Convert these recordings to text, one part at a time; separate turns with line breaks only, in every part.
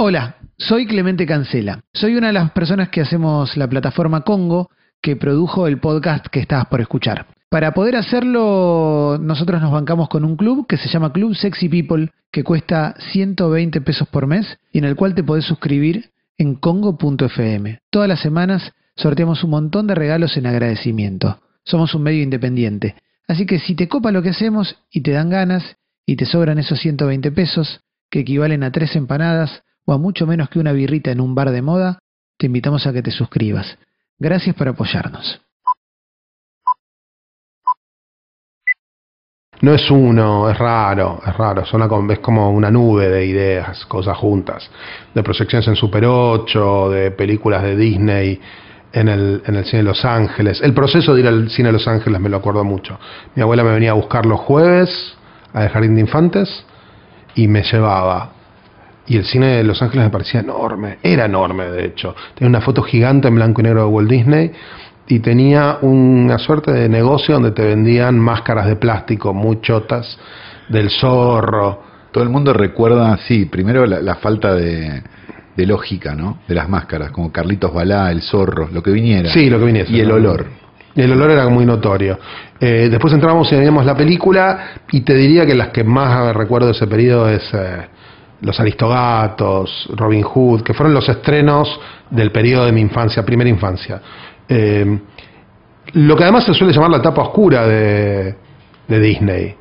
Hola, soy Clemente Cancela. Soy una de las personas que hacemos la plataforma Congo que produjo el podcast que estabas por escuchar. Para poder hacerlo, nosotros nos bancamos con un club que se llama Club Sexy People, que cuesta 120 pesos por mes y en el cual te podés suscribir en congo.fm. Todas las semanas sorteamos un montón de regalos en agradecimiento. Somos un medio independiente. Así que si te copa lo que hacemos y te dan ganas y te sobran esos 120 pesos, que equivalen a tres empanadas o a mucho menos que una birrita en un bar de moda, te invitamos a que te suscribas. Gracias por apoyarnos.
No es uno, es raro, es raro. Son es como una nube de ideas, cosas juntas. De proyecciones en Super 8, de películas de Disney en el, en el cine de Los Ángeles. El proceso de ir al cine de Los Ángeles me lo acuerdo mucho. Mi abuela me venía a buscar los jueves al jardín de infantes y me llevaba. Y el cine de Los Ángeles me parecía enorme, era enorme de hecho. Tenía una foto gigante en blanco y negro de Walt Disney y tenía una suerte de negocio donde te vendían máscaras de plástico muy chotas del zorro.
Todo el mundo recuerda, sí, primero la, falta de, lógica, ¿no? De las máscaras, como Carlitos Balá, el zorro, lo que viniera.
Sí, lo que viniera.
Y el olor.
El olor era muy notorio. Eh, después entramos y veíamos la película y te diría que las que más recuerdo de ese periodo es eh, Los Aristogatos, Robin Hood, que fueron los estrenos del periodo de mi infancia, primera infancia. Eh, lo que además se suele llamar la etapa oscura de, Disney,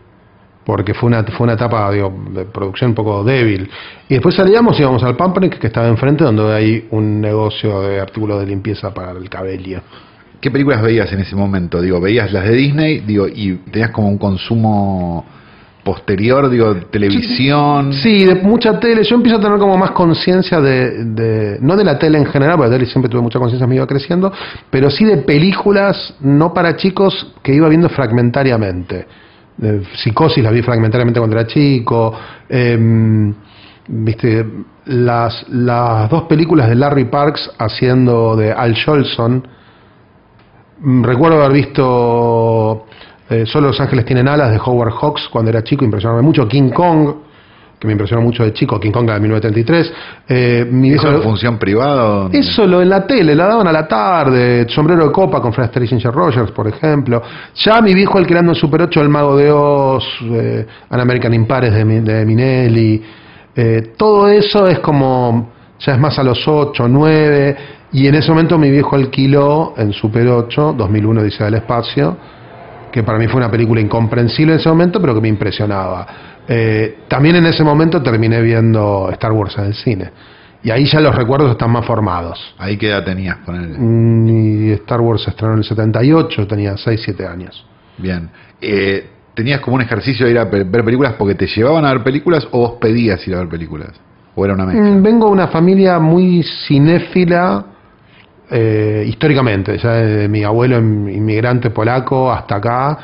porque fue una, fue una etapa de producción un poco débil. Y después salíamos y íbamos al Pampernick, que estaba enfrente, donde hay un negocio de artículos de limpieza para el cabello.
¿Qué películas veías en ese momento? Digo, veías las de Disney, digo, y tenías como un consumo posterior, digo, televisión.
Sí, de mucha tele. Yo empiezo a tener como más conciencia de, no de la tele en general, porque de tele siempre tuve mucha conciencia, me iba creciendo, pero sí de películas no para chicos que iba viendo fragmentariamente. Psicosis la vi fragmentariamente cuando era chico. Em, viste, las, las dos películas de Larry Parks haciendo de Al Jolson. Mm, recuerdo haber visto eh, Solo los ángeles tienen alas de Howard Hawks cuando era chico, impresionaba mucho. King Kong, que me impresionó mucho de chico, King Kong de 1933.
Eh, mi ¿Eso en función privada?
Eso lo en la tele, la daban a la tarde, sombrero de copa con Fred Ginger Rogers, por ejemplo. Ya mi viejo alquilando en Super 8 El Mago de Oz, eh, An American Impares de, de Minelli. Eh, todo eso es como, ya es más a los 8, 9, y en ese momento mi viejo alquiló en Super 8, 2001 dice del espacio, que para mí fue una película incomprensible en ese momento, pero que me impresionaba. Eh, también en ese momento terminé viendo Star Wars en el cine. Y ahí ya los recuerdos están más formados.
¿Ahí qué edad tenías? Ponerle?
Mm, y Star Wars se estrenó en el 78, tenía 6, 7 años.
Bien. Eh, ¿Tenías como un ejercicio de ir a ver películas porque te llevaban a ver películas o vos pedías ir a ver películas? ¿O era una mezcla?
Mm, vengo de una familia muy cinéfila eh, históricamente, ya de mi abuelo inmigrante polaco hasta acá,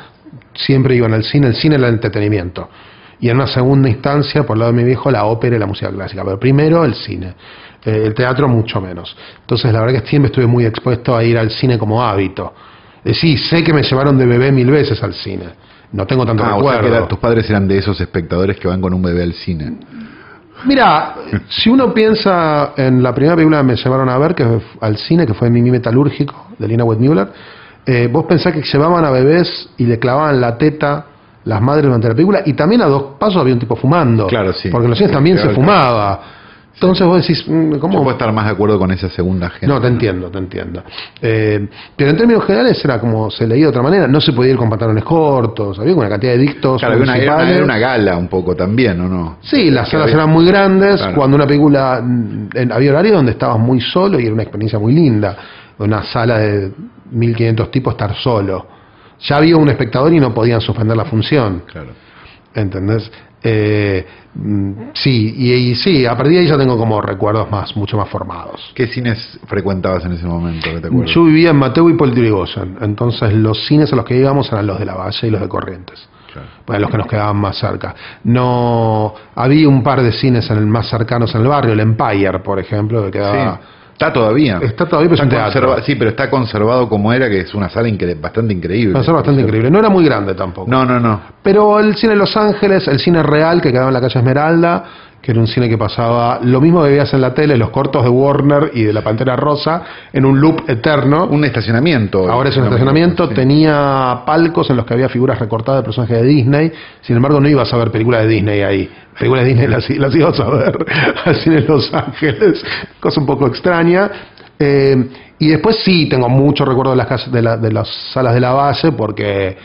siempre iban al cine, el cine era el entretenimiento. Y en una segunda instancia, por el lado de mi viejo, la ópera y la música clásica. Pero primero el cine. Eh, el teatro mucho menos. Entonces la verdad que siempre estuve muy expuesto a ir al cine como hábito. Eh, sí, sé que me llevaron de bebé mil veces al cine. No tengo tanto ah, recuerdo.
tus padres eran de esos espectadores que van con un bebé al cine.
Mira, si uno piensa en la primera película que me llevaron a ver, que al cine, que fue Mimi Metalúrgico, de Lina Wetmuller, eh, vos pensás que llevaban a bebés y le clavaban la teta las madres durante la película, y también a dos pasos había un tipo fumando.
Claro, sí.
Porque en los cines también se fumaba. Entonces vos decís, mm, ¿cómo?
Yo puedo estar más de acuerdo con esa segunda
gente. No, te entiendo, te entiendo. Eh, pero en términos generales era como se leía de otra manera. No se podía ir con pantalones cortos, había una cantidad de dictos.
Claro, había una, era una gala un poco también, ¿o no?
Sí, las salas eran muy grandes. Cuando una película. Mm, en, había horario donde estabas muy solo y era una experiencia muy linda. Una sala de 1500 tipos estar solo. Ya había un espectador y no podían suspender la función.
Claro.
¿Entendés? Eh, mm, sí, y, sí, a partir de ahí ya tengo como recuerdos más, mucho más formados.
¿Qué cines frecuentabas en ese momento?
Yo vivía en Mateo y Poltrigosen, entonces los cines a los que íbamos eran los de la Valle y los de Corrientes. Claro. los que nos quedaban más cerca. No había un par de cines en el más cercanos en el barrio, el Empire, por ejemplo, que quedaba
Está todavía.
Está todavía,
pero Sí, pero está conservado como era, que es una sala bastante increíble.
Una sala bastante increíble. No era muy grande tampoco.
No, no, no.
Pero el cine Los Ángeles, el cine real que quedaba en la calle Esmeralda, que era un cine que pasaba lo mismo que veías en la tele, los cortos de Warner y de la Pantera Rosa, en un loop eterno.
Un estacionamiento.
Ahora es un estacionamiento,
Sí.
tenía palcos en los que había figuras recortadas de personajes de Disney, sin embargo no ibas a ver películas de Disney ahí. Películas de Disney las, las ibas a ver al cine en Los Ángeles, cosa un poco extraña. Eh, y después sí, tengo mucho recuerdo de las, casas- de, la- de las salas de la base porque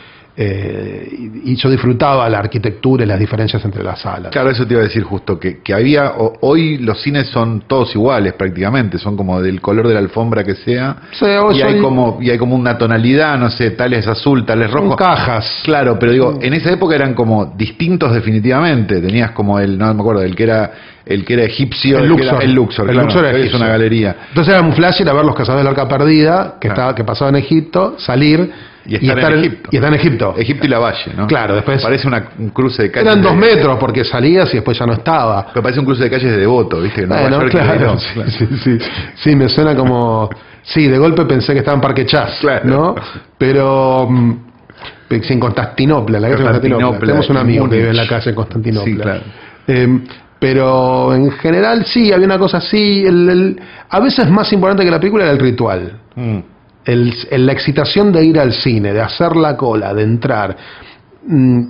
eh, y yo disfrutaba la arquitectura y las diferencias entre las salas.
Claro, eso te iba a decir justo, que, que había, o- hoy los cines son todos iguales prácticamente, son como del color de la alfombra que sea,
Sí,
y, hay
soy-
como, y hay como una tonalidad, no sé, tal es azul, tal es
Son
rojo.
cajas.
Claro, pero digo, en esa época eran como distintos definitivamente, tenías como el, no me acuerdo, el que era el que era egipcio,
El Luxor.
era- el Luxor,
El
claro,
Luxor era
es una galería.
Entonces era un flash ir a ver los cazadores del arca perdida, que,
Claro.
estaba, que pasaba en Egipto, salir
Y estar en Egipto.
y estar en Egipto.
Egipto y la Valle, ¿no?
Claro, después-
Parece una, un cruce de calles.
Eran dos
de-
metros porque salías y después ya no estaba.
Pero parece un cruce de calles de devoto, ¿viste? Nueva
Bueno,
y
claro, sí,
claro.
sí, sí. Sí, me suena como... Sí, de golpe pensé que estaba en Parque Chas,
Claro.
¿no? Pero... sí, en Constantinopla, la calle de Constantinopla.
Constantinopla,
Tenemos un amigo que vive en la calle Constantinopla.
Sí, claro.
Eh, pero en general sí, había una cosa así. el- el- a veces más importante que la película era el ritual.
Mm.
El, la excitación de ir al cine, de hacer la cola, de entrar. Mm,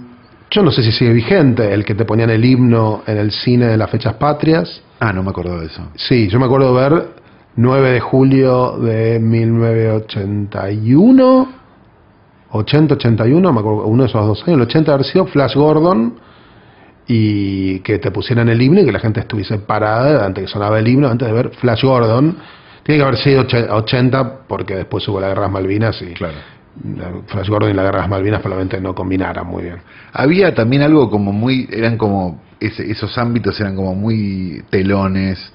Yo no sé si sigue vigente el que te ponían el himno en el cine de las fechas patrias.
Ah, no me acuerdo de eso.
Sí, yo me acuerdo ver 9 de julio de 1981, 80, 81, me acuerdo, uno de esos dos años, el 80 haber sido Flash Gordon, y que te pusieran el himno y que la gente estuviese parada antes que sonaba el himno, antes de ver Flash Gordon. Tiene que haber sido och- 80 porque después hubo la guerra de las Malvinas y
Claro.
la- Flash Gordon y la guerra de las Malvinas probablemente no combinaran muy bien.
Había también algo como muy, eran como, ese- esos ámbitos eran como muy telones,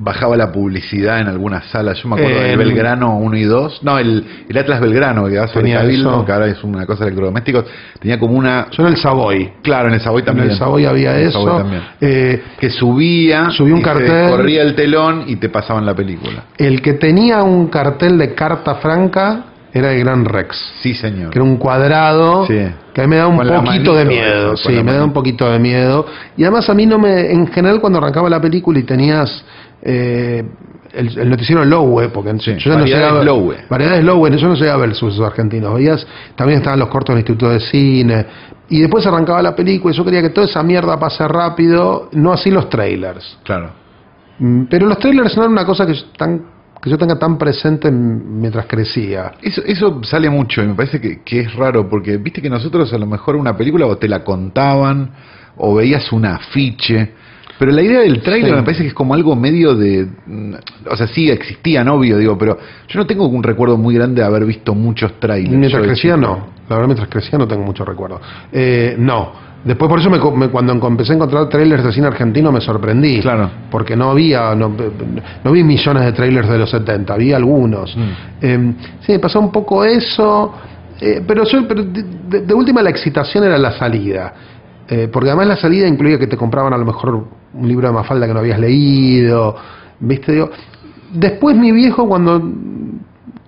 bajaba la publicidad en algunas salas, yo me acuerdo del
En-
Belgrano 1 y 2, no, el, el Atlas Belgrano que va sobre Cabildo, que ahora es una cosa de electrodomésticos, tenía como una,
Yo en el Savoy.
claro, en el Savoy también.
En el Savoy había
En el
eso.
Savoy también.
Eh,
Que subía,
Subía un
y se
cartel.
corría el telón y te pasaban la película.
el que tenía un cartel de carta franca era el Gran Rex.
Sí, señor.
que era un cuadrado
Sí.
que a mí me da un
Con
poquito de miedo,
eso,
sí, me da un poquito de miedo. Y además a mí no me, en general cuando arrancaba la película y tenías eh, el, el noticiero Lowe, porque
Sí,
yo ya no
variedades
llegaba-
Lowe.
variedades Lowe, yo no llegaba a ver sus argentinos, veías, también estaban los cortos del Instituto de Cine, y después arrancaba la película y yo quería que toda esa mierda pase rápido, no así los trailers.
Claro.
Mm, Pero los trailers no eran una cosa que yo, tan, que yo tenga tan presente mientras crecía.
Eso, eso sale mucho y me parece que, que es raro porque viste que nosotros a lo mejor una película o te la contaban o veías un afiche. Pero la idea del tráiler
Sí.
me parece que es como algo medio de... mm, O sea, sí existían, obvio, digo, pero yo no tengo un recuerdo muy grande de haber visto muchos trailers.
Mientras crecía, no. La verdad, mientras crecía no tengo mucho recuerdo. Eh, no. Después, por eso, me, me- cuando empecé a encontrar trailers de cine argentino, me sorprendí.
Claro.
Porque no había, no, no vi millones de trailers de los 70, vi algunos.
Mm.
Eh, sí, me pasó un poco eso. eh, pero yo, pero de última, la excitación era la salida. Eh, porque además la salida incluía que te compraban a lo mejor un libro de Mafalda que no habías leído. ¿Viste? Digo, después mi viejo, cuando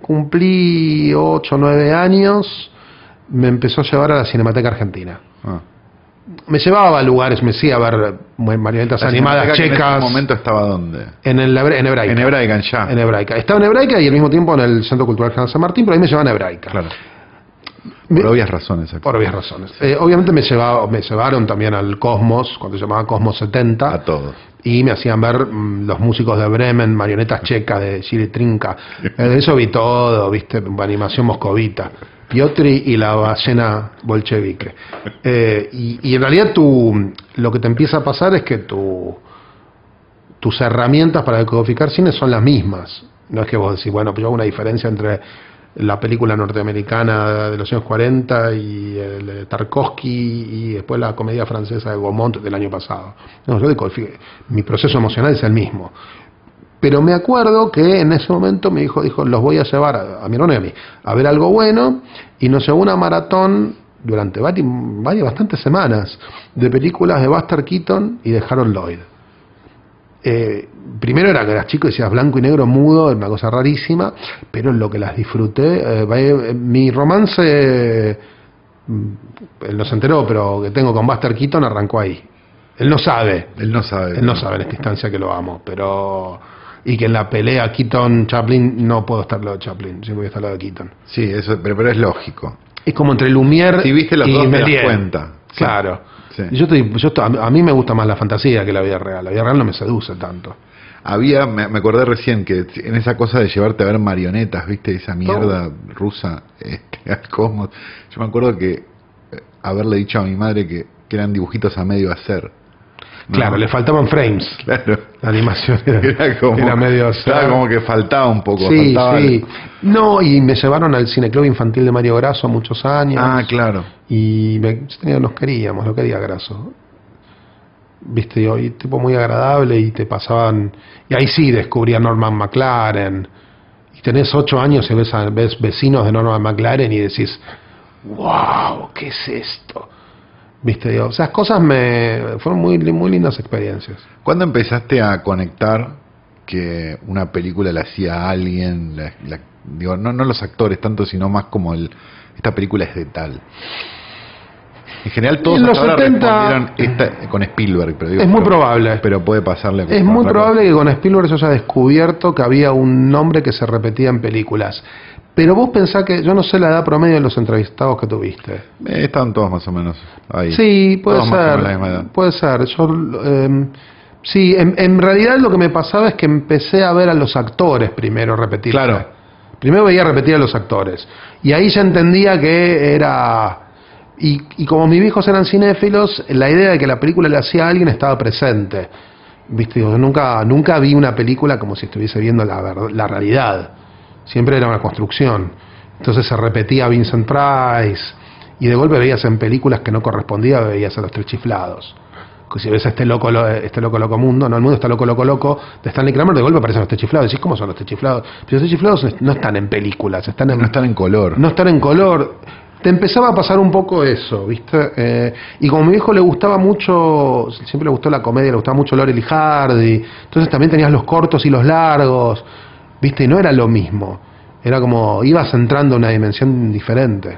cumplí 8 o 9 años, me empezó a llevar a la Cinemateca Argentina.
Ah.
Me llevaba a lugares, me decía a ver marionetas animadas
que En
checas
ese momento estaba dónde?
en, el, en Hebraica.
En Hebraica, ya.
En Hebraica. Estaba en Hebraica y al mismo tiempo en el Centro Cultural General San Martín, pero ahí me llevaban a Hebraica.
Claro. Por obvias razones.
por obvias razones. Eh, obviamente me, llevaba, me llevaron también al Cosmos, cuando se llamaba Cosmos 70.
A todos.
y me hacían ver mm, los músicos de Bremen, marionetas checas de Chile Trinca. Eh, de eso vi todo, viste, animación moscovita. Piotri y la ballena bolchevique. Eh, y, y en realidad tu, lo que te empieza a pasar es que tu, tus herramientas para decodificar cine son las mismas. No es que vos decís, bueno, pues yo hago una diferencia entre la película norteamericana de los años 40 y el de Tarkovsky y después la comedia francesa de Gaumont del año pasado. No, yo decodifico- mi proceso emocional es el mismo. Pero me acuerdo que en ese momento mi hijo dijo, los voy a llevar a, a mi hermano y a mí a ver algo bueno y nos llevó una maratón durante varias, varias bastantes semanas de películas de Buster Keaton y de Harold Lloyd. Eh, primero era que eras chico y decías blanco y negro mudo, era una cosa rarísima, pero en lo que las disfruté, eh, vaya- mi romance, mm, él no se enteró, pero que tengo con Buster Keaton arrancó ahí. Él no sabe.
Él no sabe.
Él no sabe en esta instancia que lo amo, pero. Y que en la pelea Keaton-Chaplin no puedo estar lado de Chaplin, siempre voy a estar lado de Keaton.
Sí, eso, pero, pero es lógico.
Es como entre Lumière
Si viste los
y
dos, te das cuenta. Sí.
Yo estoy, yo a mí me gusta más la fantasía que la vida real. La vida real no me seduce tanto.
Había, me, me acordé recién que en esa cosa de llevarte a ver marionetas, viste, esa mierda rusa este, al cosmos. Yo me acuerdo que eh, haberle dicho a mi madre que, que eran dibujitos a medio hacer.
Claro, le faltaban frames.
Claro.
La animación era,
Era como,
era medio
estaba como que faltaba un poco.
Sí,
faltaba
sí. No, y me llevaron al cineclub infantil de Mario Grasso muchos años.
Ah, claro.
Y me, nos queríamos, lo quería Grasso. Viste, yo, y tipo muy agradable y te pasaban. Y ahí sí descubrí a Norman McLaren. Y tenés ocho años y ves, a- ves vecinos de Norman McLaren y decís, wow, ¿qué es esto? Viste, digo, esas cosas me fueron muy, muy lindas experiencias.
¿Cuándo empezaste a conectar que una película la hacía alguien? la- la- digo, no, no los actores tanto, sino más como el. Esta película es de tal. En general todos
En los
hasta ahora
70
respondieron esta, con Spielberg, pero digo,
Es muy
pero-
probable.
Pero puede pasarle.
Es
con
muy probable que con Spielberg se haya descubierto que había un nombre que se repetía en películas. Pero vos pensás que, yo no sé la edad promedio de los entrevistados que tuviste.
Eh, estaban todos más o menos ahí.
Sí, puede
Todos
ser. Puede ser. Yo, eh, sí, en, en realidad lo que me pasaba es que empecé a ver a los actores primero repetir.
Claro.
Primero veía repetir a los actores. Y ahí ya entendía que era. Y, y como mis viejos eran cinéfilos, la idea de que la película le hacía a alguien estaba presente. Viste, Digo, nunca, nunca vi una película como si estuviese viendo la, la realidad. Siempre era una construcción. Entonces se repetía Vincent Price. Y de golpe veías en películas que no correspondía, veías a los tres chiflados. Si ves a este loco, lo- este loco, loco mundo, no, el mundo está loco, loco, loco, de Stanley Kramer, de golpe aparecen los tres chiflados. Decís, ¿cómo son los tres chiflados? Pero los tres chiflados no están en películas, están en,
No están en color.
no estar en color. Te empezaba a pasar un poco eso, ¿viste? Eh, y como a mi viejo le gustaba mucho, siempre le gustó la comedia, le gustaba mucho Laurel y Hardy, entonces también tenías los cortos y los largos, ¿viste? Y no era lo mismo. Era como, ibas entrando a una dimensión diferente.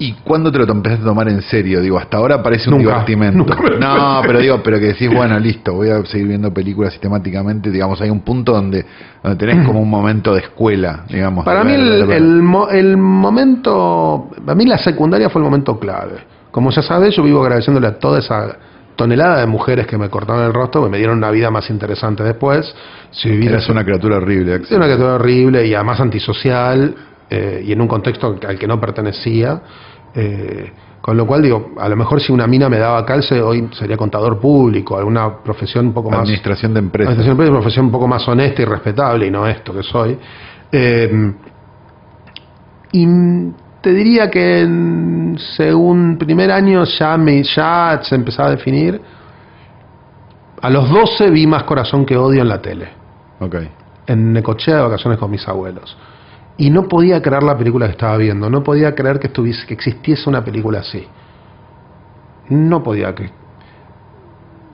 ¿Y cuándo te lo empezaste a tomar en serio? Digo, hasta ahora parece un
Nunca,
divertimento.
nunca me lo
no, pero digo, pero que decís, bueno, listo, voy a seguir viendo películas sistemáticamente. Digamos, hay un punto donde, donde tenés como un momento de escuela, digamos.
Para mí
ver-
el,
ver-
el, mo- el momento, para mí la secundaria fue el momento clave. Como ya sabes, yo vivo agradeciéndole a toda esa tonelada de mujeres que me cortaron el rostro, que me dieron una vida más interesante después. Si viví
Eras una criatura horrible,
Es una criatura horrible y además antisocial eh, y en un contexto al que no pertenecía. eh, con lo cual digo, a lo mejor si una mina me daba calce, hoy sería contador público, alguna profesión un poco más...
Administración de empresas.
Administración de empresas, profesión un poco más honesta y respetable y no esto que soy. Eh, y te diría que en según primer año ya, me, ya se empezaba a definir. A los 12 vi más corazón que odio en la tele
Ok.
en Necochea de vacaciones con mis abuelos. Y no podía creer la película que estaba viendo, no podía creer que, estuviese, que existiese una película así. No podía que.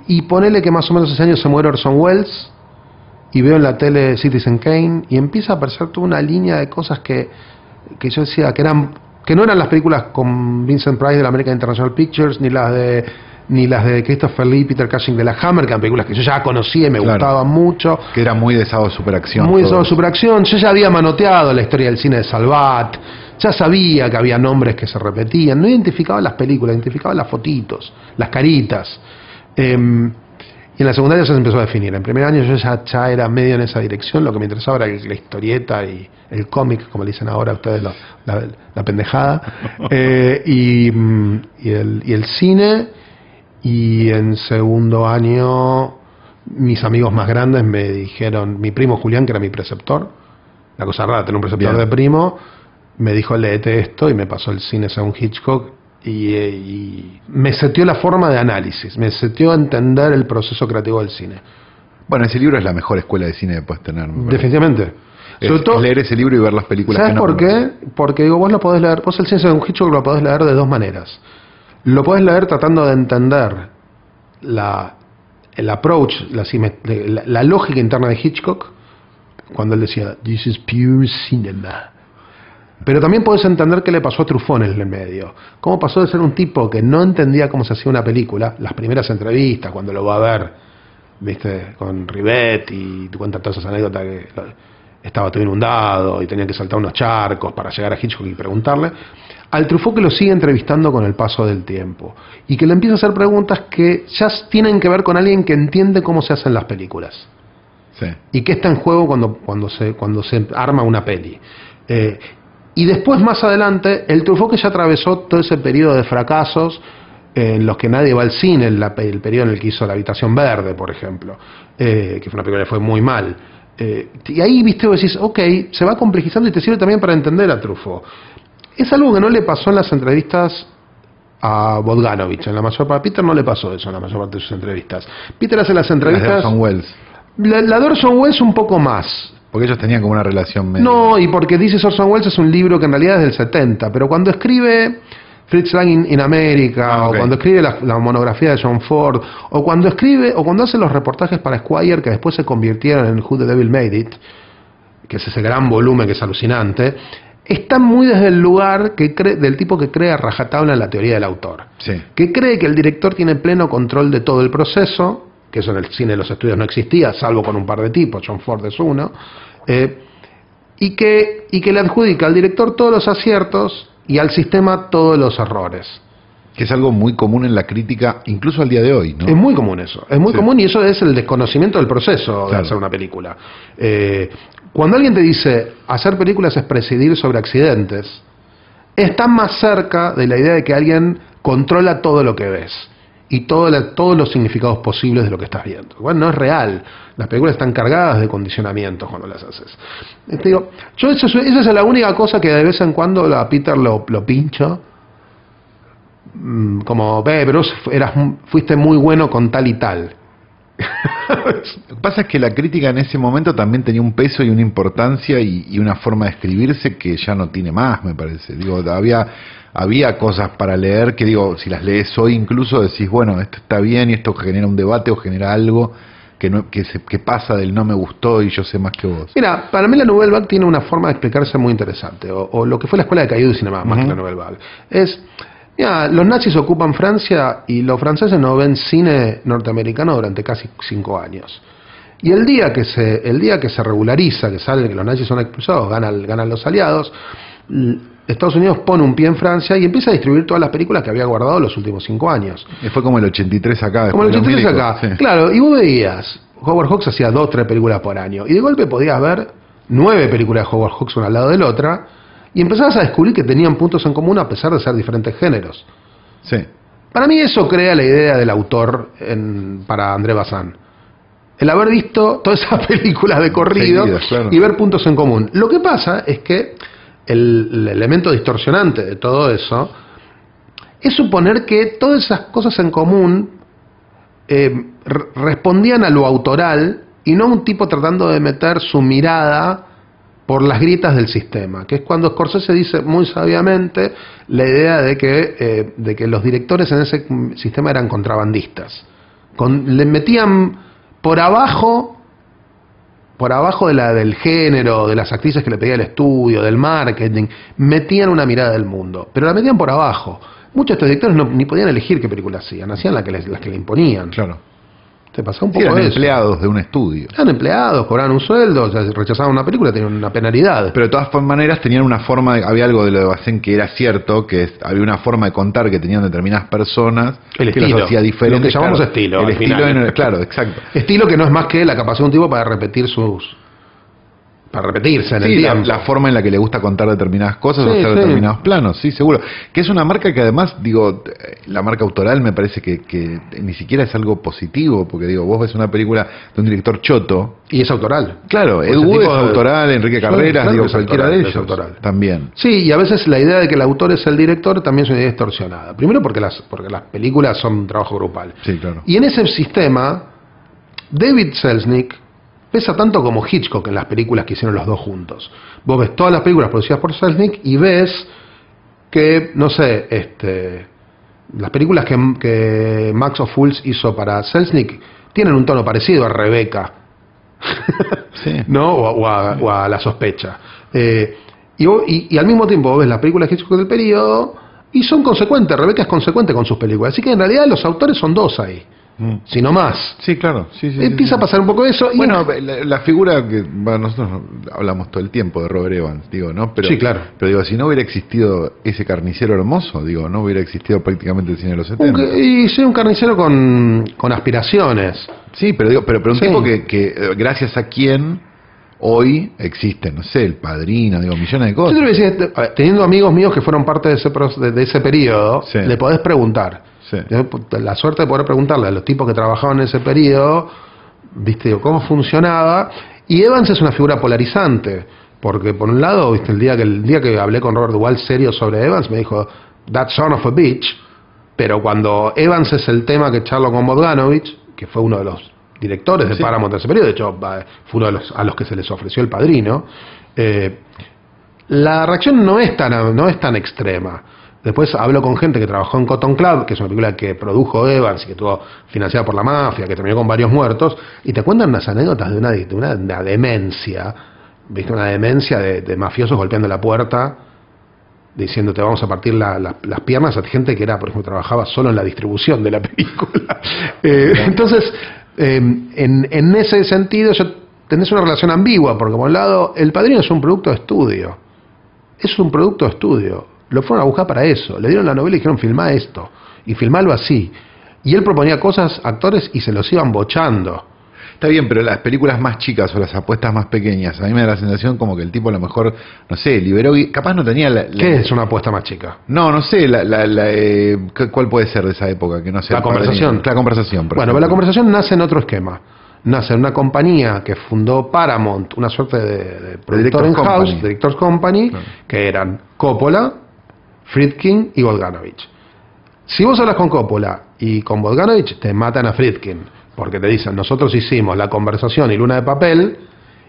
Y ponele que más o menos ese año se muere Orson Welles y veo en la tele Citizen Kane y empieza a aparecer toda una línea de cosas que, que yo decía que eran que no eran las películas con Vincent Price de la American International Pictures ni las de ni las de Christopher Lee Peter Cushing de la Hammer que eran películas que yo ya conocía y me
Claro.
gustaban mucho
Que era muy de sábado superacción.
muy de sobre superacción. Yo ya había manoteado la historia del cine de Salvat. Ya sabía que había nombres que se repetían. No identificaba las películas, identificaba las fotitos, las caritas. Em, y en la secundaria ya se empezó a definir. En primer año yo ya, ya era medio en esa dirección. Lo que me interesaba era la historieta y el cómic, como le dicen ahora ustedes, la, la pendejada. Eh, y, y el, y el cine. Y en segundo año mis amigos más grandes me dijeron, mi primo Julián, que era mi preceptor, la cosa rara, tener un preceptor
Bien.
de primo, me dijo, léete esto y me pasó el cine según Hitchcock y, eh, y me setió la forma de análisis, me setió a entender el proceso creativo del cine.
Bueno, ese libro es la mejor escuela de cine que puedes tener.
Definitivamente.
Es-
Sobre todo,
es leer ese libro y ver las películas
¿Sabes
que no
por qué?
conoces.
Porque digo, vos lo podés leer, vos el cine según Hitchcock lo podés leer de dos maneras. Lo podés leer tratando de entender la, el approach, la, la lógica interna de Hitchcock, cuando él decía, this is pure cinema. Pero también puedes entender qué le pasó a Truffaut en el medio. Cómo pasó de ser un tipo que no entendía cómo se hacía una película, las primeras entrevistas, cuando lo va a ver, viste, con Rivet y te cuentan todas esas anécdotas que estaba todo inundado y tenía que saltar unos charcos para llegar a Hitchcock y preguntarle, al Truffaut que lo sigue entrevistando con el paso del tiempo y que le empieza a hacer preguntas que ya tienen que ver con alguien que entiende cómo se hacen las películas.
Sí.
y qué está en juego cuando, cuando, se, cuando se arma una peli. Eh, y después, más adelante, el Truffaut que ya atravesó todo ese periodo de fracasos eh, en los que nadie va al cine, el, la- el periodo en el que hizo La Habitación Verde, por ejemplo, eh, que fue una película que fue muy mal. Eh, y ahí, viste, vos decís, ok, se va complejizando y te sirve también para entender a Truffaut. Es algo que no le pasó en las entrevistas a Bogdanovich, en la mayor parte, a Peter no le pasó eso en la mayor parte de sus entrevistas. Peter hace las
Las de
entrevistas...
Orson Welles.
La, la de Orson Welles un poco más.
Porque ellos tenían como una relación medio.
No, y porque dices Orson Welles es un libro que en realidad es del 70, pero cuando escribe Fritz Lang in, in America,
Ah,
o cuando escribe la, la monografía de John Ford, o cuando escribe, o cuando hace los reportajes para Squire que después se convirtieron en Who the Devil Made It, que es ese gran volumen que es alucinante, está muy desde el lugar que cree, del tipo que cree a rajatabla en la teoría del autor
Sí.
que cree que el director tiene pleno control de todo el proceso, que eso en el cine de los estudios no existía, salvo con un par de tipos, John Ford es uno, eh, y, que, y que le adjudica al director todos los aciertos y al sistema todos los errores.
Que es algo muy común en la crítica, incluso al día de hoy, ¿no?
Es muy común eso, es muy
Sí.
común y eso es el desconocimiento del proceso de
Claro.
hacer una película. Eh, cuando alguien te dice hacer películas es presidir sobre accidentes, está más cerca de la idea de que alguien controla todo lo que ves y todo la- todos los significados posibles de lo que estás viendo. Bueno, no es real. Las películas están cargadas de condicionamientos cuando las haces. Eh, te digo, yo eso, es- esa es la única cosa que de vez en cuando a Peter lo, pincho. Mm, Como, ve, Bruce, eras, fuiste muy bueno con tal y tal.
Lo que pasa es que la crítica en ese momento también tenía un peso y una importancia y, y una forma de escribirse que ya no tiene más, me parece. Digo, había, había cosas para leer que, digo, si las lees hoy incluso decís, bueno, esto está bien y esto genera un debate o genera algo que, no, que, se, que pasa del no me gustó y yo sé más que vos.
Mira, para mí la Nouvelle Vague tiene una forma de explicarse muy interesante, o, o lo que fue la escuela de Caillou du Cinema, más que la Nouvelle Vague. Es, mira, los nazis ocupan Francia y los franceses no ven cine norteamericano durante casi cinco años. Y el día que se, el día que se regulariza, que sale que los nazis son expulsados, ganan, ganan los aliados, l- Estados Unidos pone un pie en Francia y empieza a distribuir todas las películas que había guardado los últimos cinco años.
Y fue como el 83 acá.
Como el
después de los
83 acá.
sí.
Claro, y vos veías, Howard Hawks hacía dos, tres películas por año. Y de golpe podías ver nueve películas de Howard Hawks una al lado de la otra. Y empezabas a descubrir que tenían puntos en común a pesar de ser diferentes géneros.
Sí.
Para mí eso crea la idea del autor en- para André Bazin. El haber visto todas esas películas de corrido
Seguidas, claro.
y ver puntos en común. Lo que pasa es que el, el elemento distorsionante de todo eso es suponer que todas esas cosas en común eh, re- respondían a lo autoral y no a un tipo tratando de meter su mirada por las grietas del sistema, que es cuando Scorsese dice muy sabiamente la idea de que, eh, de que los directores en ese sistema eran contrabandistas. Con- le metían por abajo, por abajo de la, del género, de las actrices que le pedía el estudio, del marketing, metían una mirada del mundo, pero la metían por abajo. Muchos de estos directores no, ni podían elegir qué películas hacían, hacían las que, les- las que le imponían.
Claro.
Te pasaba un
Sí,
poco
eran
eso.
empleados de un estudio.
Eran empleados, cobraban un sueldo, o sea, si rechazaban una película, tenían una penalidad.
Pero de todas maneras tenían una forma, de- había algo de lo de Bacén que era cierto, que es- había una forma de contar que tenían determinadas personas
El
que
estilo,
hacía diferentes.
lo que llamamos
claro.
estilo,
El estilo, en el- claro, exacto.
Estilo que no es más que la capacidad de un tipo para repetir sus. Para repetirse en el
la, la forma en la que le gusta contar determinadas cosas o hacer
sí.
determinados planos, sí, seguro. Que es una marca que además, digo, la marca autoral me parece que, que ni siquiera es algo positivo, porque digo, vos ves una película de un director choto,
Y es autoral.
claro,
Pues
Ed
ese
Wood es autoral, Enrique Carreras,
claro
digo, cualquiera
autoral,
de
es
ellos
autoral.
también.
Sí, y a veces la idea de que el autor es el director también es una idea distorsionada. Primero porque las, porque las películas son un trabajo grupal.
Sí, claro.
Y en ese sistema, David Selznick pesa tanto como Hitchcock en las películas que hicieron los dos juntos. Vos ves todas las películas producidas por Selznick y ves que, no sé, este, las películas que, que Max of Fools hizo para Selznick tienen un tono parecido a Rebeca,
Sí.
¿no? O, a- o a, o a La sospecha. Eh, Y, y- y al mismo tiempo vos ves las películas que hizo del periodo y son consecuentes. Rebeca es consecuente con sus películas. Así que en realidad los autores son dos ahí,
Mm.
si no más.
Sí, claro. Sí,
Empieza
sí.
a pasar un poco eso. y-
Bueno, la, la figura que bueno, nosotros hablamos todo el tiempo de Robert Evans, digo, ¿no? Pero,
Sí, claro.
Pero digo, si no hubiera existido ese carnicero hermoso, digo, no hubiera existido prácticamente el cine de los
un
70.
que- y soy un carnicero con, con aspiraciones.
Sí, pero digo, pero, pero un tipo que, que eh, gracias a quien hoy existe, no sé, el padrino, digo, millones de
Yo
cosas.
te lo decía, teniendo amigos míos que fueron parte de ese, de, de ese periodo,
Sí.
le podés preguntar.
Sí.
Yo, La suerte de poder preguntarle a los tipos que trabajaban en ese periodo, viste, Digo, cómo funcionaba. Y Evans es una figura polarizante, porque por un lado, viste, el día que el día que hablé con Robert Duvall serio sobre Evans, me dijo, that son of a bitch. Pero cuando Evans es el tema que charlo con Bogdanovich, que fue uno de los directores de
Sí.
Paramount en ese periodo, de hecho fue uno de los a los que se les ofreció el padrino, eh, la reacción no es tan no es tan extrema. Después hablo con gente que trabajó en Cotton Club, que es una película que produjo Evans y que estuvo financiada por la mafia, que terminó con varios muertos, y te cuentan unas anécdotas de una, de una, una demencia, ¿viste? Una demencia de, de mafiosos golpeando la puerta, diciendo te vamos a partir la- la- las piernas a gente que era, por ejemplo, trabajaba solo en la distribución de la película. Eh, entonces, eh, en, en ese sentido, yo tenés una relación ambigua, porque por un lado, El Padrino es un producto de estudio. Es un producto de estudio. Lo fueron a buscar para eso. Le dieron la novela y dijeron, filmá esto. Y filmalo así. Y él proponía cosas, actores, y se los iban bochando.
Está bien, pero las películas más chicas o las apuestas más pequeñas, a mí me da la sensación como que el tipo a lo mejor, no sé, liberó, capaz no tenía la... la-
¿Qué es una apuesta más chica?
No, no sé, la, la, la, eh, ¿cu- ¿cuál puede ser de esa época? Que no sé.
La conversación.
La conversación, por
Bueno,
ejemplo.
pero la conversación nace en otro esquema. Nace en una compañía que fundó Paramount, una suerte de, de productor
Directors
in house,
Company.
Directors Company,
Claro.
que eran Coppola, Friedkin y Bogdanovich. Si vos hablas con Coppola y con Bogdanovich, te matan a Friedkin, porque te dicen, nosotros hicimos la conversación y Luna de Papel,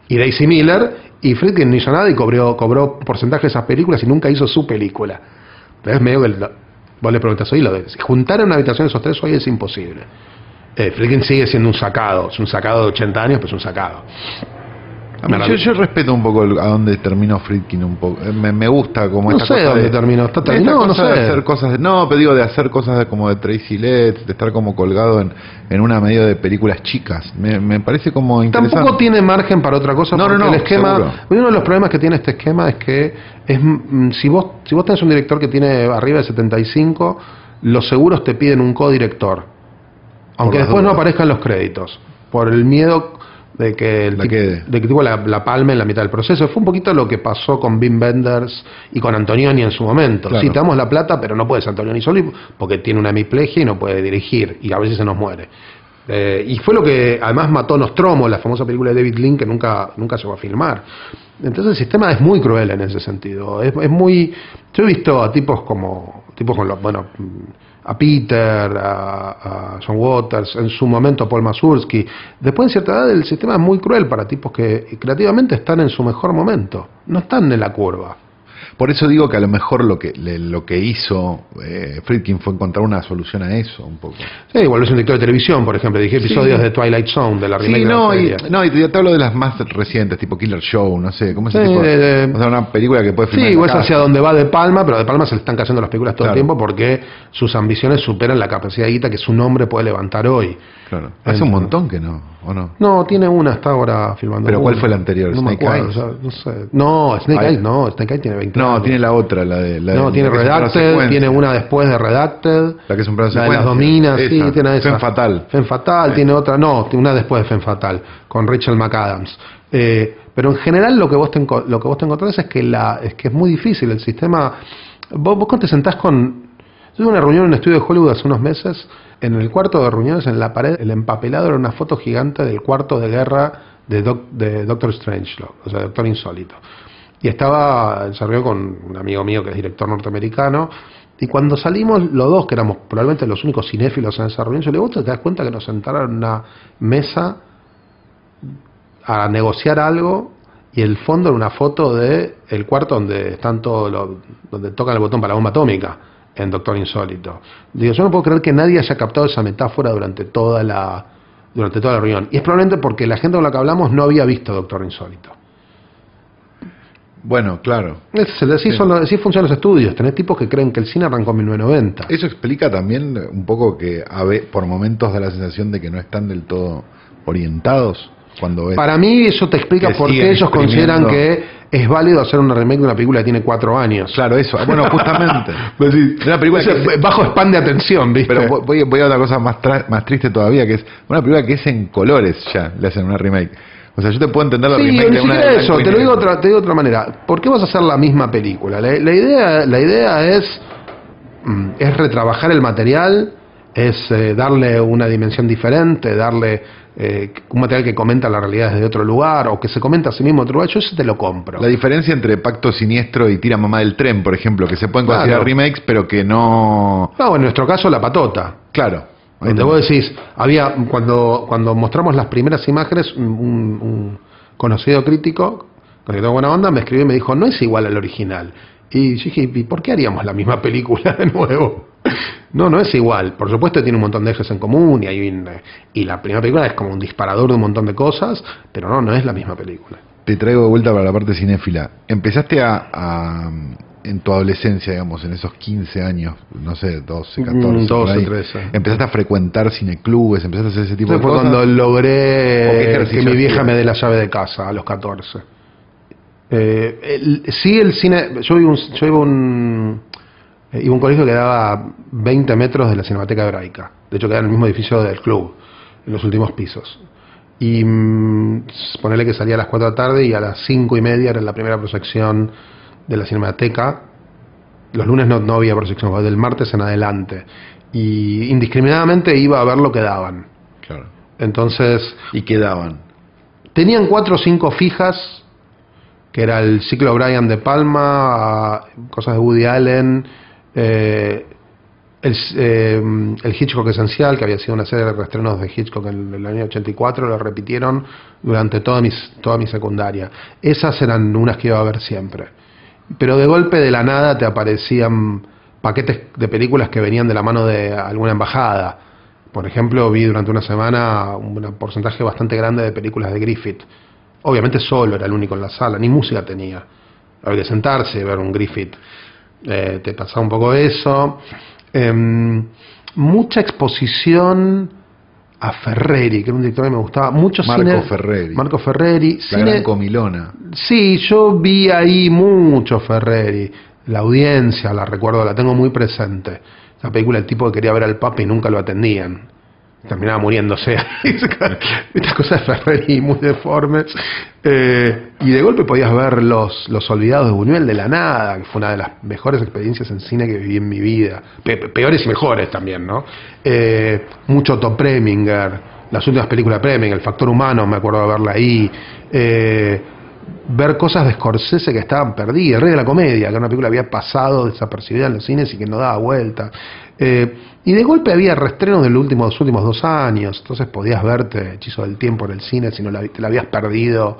y Daisy Miller, y Friedkin no hizo nada y cobró, cobró porcentaje de esas películas y nunca hizo su película. Entonces medio que lo- vos le preguntas, lo juntar en una habitación esos tres hoy es imposible. Eh, Friedkin sigue siendo un sacado, es un sacado de 80 años, pero es un sacado.
Yo, yo respeto un poco el- a dónde terminó Friedkin un poco. Eh, Me, me gusta como
No
esta
sé
cosa
dónde
de-
terminó. ¿Está terminado? No
cosa de
sé.
hacer cosas de- no, pero digo de hacer cosas de- como de Tracy Letts, de estar como colgado en, en una medida de películas chicas. Me, me parece como interesante.
Tampoco tiene margen para otra cosa
No, no,
porque
no,
el esquema,
seguro.
uno de los problemas que tiene este esquema es que es mm, si vos si vos tenés un director que tiene arriba de 75, los seguros te piden un codirector. Aunque después no aparezcan los créditos, por el miedo de que el
La
tip-
quede.
de que tipo la, la palme en la mitad del proceso. Fue un poquito lo que pasó con Wim Wenders y con Antonioni en su momento.
Claro.
Sí, te damos la plata, pero no puedes Antonioni solo porque tiene una hemiplegia y no puede dirigir y a veces se nos muere. Eh, y fue lo que además mató Nostromo, la famosa película de David Lynn que nunca, nunca llegó a filmar. Entonces el sistema es muy cruel en ese sentido. Es, es muy. Yo he visto a tipos como. tipos con los. bueno. A Peter, a, a John Waters, en su momento a Paul Mazursky. Después, en cierta edad, el sistema es muy cruel para tipos que creativamente están en su mejor momento. No están en la curva.
Por eso digo que a lo mejor lo que le- lo que hizo eh, Friedkin fue encontrar una solución a eso un poco.
Sí, igual es un director de televisión, por ejemplo. Dije
Sí.
episodios de Twilight Zone, de la remake
Sí,
de la
no, y, no, y te, hablo de las más recientes, tipo Killer Show, no sé, ¿cómo se
Sí,
tipo? o sea, una película que puede filmar
Sí,
la
es hacia donde va De Palma, pero De Palma se le están cayendo las películas todo
Claro.
el tiempo porque sus ambiciones superan la capacidad de guita que su nombre puede levantar hoy.
Claro. Hace un montón que no, ¿o no?
No, tiene una, está ahora filmando.
¿Pero cuál
una.
fue la anterior?
No
¿Snake
acuerdo,
Eyes?
no sé. No, Snake. Eyes no, Snake Eyes tiene 20
No,
años.
tiene la otra, la de... La
No,
de-
tiene
la
Redacted,
secuencia.
tiene una después de Redacted.
La que es un plano
La de las
secuencia.
dominas, sí, tiene esa.
Femme Fatal.
Femme Fatal,
Sí.
tiene otra, no, una después de Femme Fatal, con Rachel McAdams. Eh, pero en general lo que vos te, lo que vos te encontrás es que, la, es que es muy difícil el sistema. Vos, vos te sentás con. Tuve una reunión en un estudio de Hollywood hace unos meses, en el cuarto de reuniones, en la pared, el empapelado era una foto gigante del cuarto de guerra de, Doc- de Doctor Strangelove, o sea, Doctor Insólito. Y estaba, se reunió con un amigo mío que es director norteamericano, y cuando salimos los dos, que éramos probablemente los únicos cinéfilos en esa reunión, yo le digo, "¿Vos te das cuenta que nos sentaron en una mesa a negociar algo y el fondo era una foto de cuarto donde están todos los, donde tocan el botón para la bomba atómica en Doctor Insólito. Digo, yo no puedo creer que nadie haya captado esa metáfora durante toda la durante toda la reunión. Y es probablemente porque la gente con la que hablamos no había visto Doctor Insólito.
Bueno, claro.
Es- así, son los- así funcionan los estudios. Tenés tipos que creen que el cine arrancó en 1990.
Eso explica también un poco que a ve- por momentos da la sensación de que no están del todo orientados cuando.
Para mí eso te explica por qué ellos consideran que es válido hacer una remake de una película que tiene cuatro años.
Claro, eso. Bueno, justamente.
Pues sí,
Una película que-
bajo spam de atención, ¿viste?
Pero voy- a otra cosa más, tra- más triste todavía, que es una película que es en colores ya, le hacen una remake. O sea, yo te puedo entender la
Sí,
remake
ni
de una
siquiera
de
eso, te lo, digo otra, te digo de otra manera. ¿Por qué vas a hacer la misma película? La, la idea, la idea es, mm, es retrabajar el material, es eh, darle una dimensión diferente, darle eh, un material que comenta la realidad desde otro lugar o que se comenta a sí mismo en otro lugar. Yo eso te lo compro.
La diferencia entre Pacto Siniestro y Tira Mamá del Tren, por ejemplo, que se pueden
Claro.
considerar remakes, pero que no...
No, en nuestro caso, La Patota.
Claro.
Donde vos decís, había cuando, cuando mostramos las primeras imágenes, un, un- un conocido crítico, con el que tengo buena onda, me escribió y me dijo, no es igual al original. Y yo dije, ¿y por qué haríamos la misma película de nuevo? No, no es igual. Por supuesto tiene un montón de ejes en común y, hay un- y la primera película es como un disparador de un montón de cosas, pero no, no es la misma película.
Te traigo de vuelta para la parte cinéfila. Empezaste a, a- en tu adolescencia, digamos, en esos 15 años, no sé, 12, 14,
Mm,
por
12,
ahí,
13.
empezaste a frecuentar cineclubes, empezaste a hacer ese tipo
Entonces
de
fue
cosas.
cuando
¿O qué
logré que mi vieja me dé la llave de casa a los 14. Eh, el- sí, el cine. Yo a un, yo a un, eh, iba a un colegio que daba 20 metros de la Cinemateca Hebraica. De hecho, quedaba en el mismo edificio del club, en los últimos pisos. Y mm, ponerle que salía a las 4 de la tarde y a las 5 y media era la primera proyección de la Cinemateca. Los lunes no, no había proyección, fue del martes en adelante. Y indiscriminadamente iba a ver lo que daban.
Claro.
Entonces,
Y quedaban.
tenían cuatro o cinco fijas, que era el ciclo Brian de Palma, cosas de Woody Allen, eh, el, eh, el Hitchcock Esencial, que había sido una serie de reestrenos de Hitchcock en el año 84, lo repitieron durante toda mi, toda mi secundaria. Esas eran unas que iba a ver siempre. Pero de golpe de la nada te aparecían paquetes de películas que venían de la mano de alguna embajada. Por ejemplo, vi durante una semana un porcentaje bastante grande de películas de Griffith. Obviamente solo era el único en la sala, ni música tenía. Había que sentarse y ver un Griffith. Eh, te pasaba un poco eso. Em, mucha exposición a Ferreri, que era un director que me gustaba. Mucho
Marco
cine-
Ferreri.
Marco Ferreri.
La
cine-
gran comilona.
Sí, yo vi ahí mucho Ferreri. La audiencia, la recuerdo, la tengo muy presente. Esa película, el tipo que quería ver al Papa y nunca lo atendían. Terminaba muriéndose. Estas cosas de Ferreri muy deformes. Eh, y de golpe podías ver los, los Olvidados de Buñuel de la nada, que fue una de las mejores experiencias en cine que viví en mi vida. Pe- pe- peores y mejores también, ¿no? Eh, mucho Otto Preminger, las últimas películas Preminger, El Factor Humano, me acuerdo de verla ahí. Eh, ver cosas de Scorsese que estaban perdidas, Rey de la Comedia, que una película había pasado desapercibida en los cines y que no daba vuelta. Eh, y de golpe había restrenos de los últimos, los últimos dos años, entonces podías verte Hechizo del Tiempo en el cine si no te la habías perdido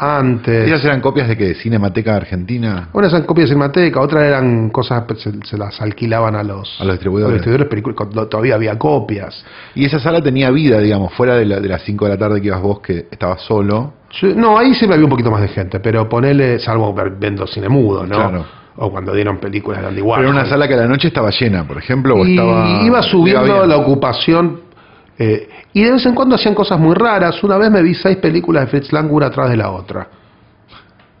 antes.
¿Esas eran copias de qué? ¿Cinemateca Argentina?
Unas eran copias de Cinemateca, otras eran cosas, pues, se, se las alquilaban a los,
A los distribuidores.
distribuidores, películas, cuando todavía había copias.
Y esa sala tenía vida, digamos, fuera de, la- de las 5 de la tarde que ibas vos, que estabas solo.
Yo- no, ahí siempre había un poquito más de gente, pero ponele, salvo viendo cine mudo, ¿no?
Claro.
O cuando dieron películas de Andy Warhol.
Pero era una sala que a la noche estaba llena, por ejemplo, o
y
estaba...
iba subiendo
iba
la ocupación. Eh, y de vez en cuando hacían cosas muy raras. Una vez me vi seis películas de Fritz Lang una atrás de la otra.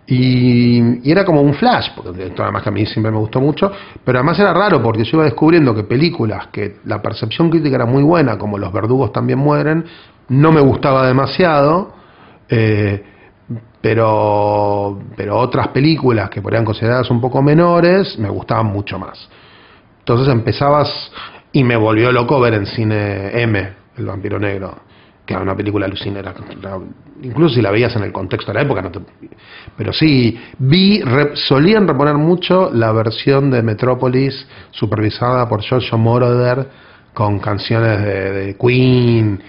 Y, era como un flash, porque además que a mí siempre me gustó mucho, pero además era raro porque yo iba descubriendo que películas que la percepción crítica era muy buena, como Los verdugos también mueren, no me gustaba demasiado, eh, pero, pero otras películas que podrían consideradas un poco menores me gustaban mucho más. Entonces empezabas y me volvió loco ver en cine M, El vampiro negro, que era una película alucinera. Incluso si la veías en el contexto de la época, no te- pero sí, vi, solían reponer mucho la versión de Metrópolis supervisada por Giorgio Moroder con canciones de, Queen,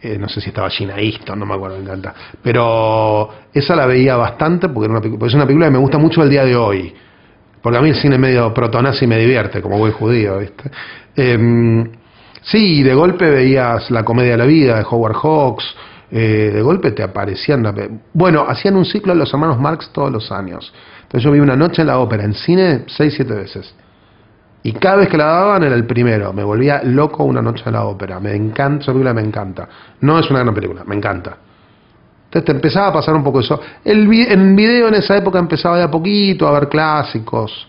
eh, no sé si estaba Gina Easton, no me acuerdo, me encanta. Pero esa la veía bastante porque, era una, porque es una película que me gusta mucho el día de hoy. Porque a mí el cine medio protonazi me divierte, como buen judío, ¿viste? Em, sí, de golpe veías La comedia de la vida de Howard Hawks, eh, de golpe te aparecían. pe- Bueno, hacían un ciclo los hermanos Marx todos los años. Entonces yo vi una noche en la ópera, en cine, seis, siete veces. Y cada vez que la daban era el primero. Me volvía loco una noche en la ópera. Me encanta, esa película me encanta. No es una gran película, me encanta. Entonces te empezaba a pasar un poco eso. El en video en esa época empezaba de a poquito a ver clásicos.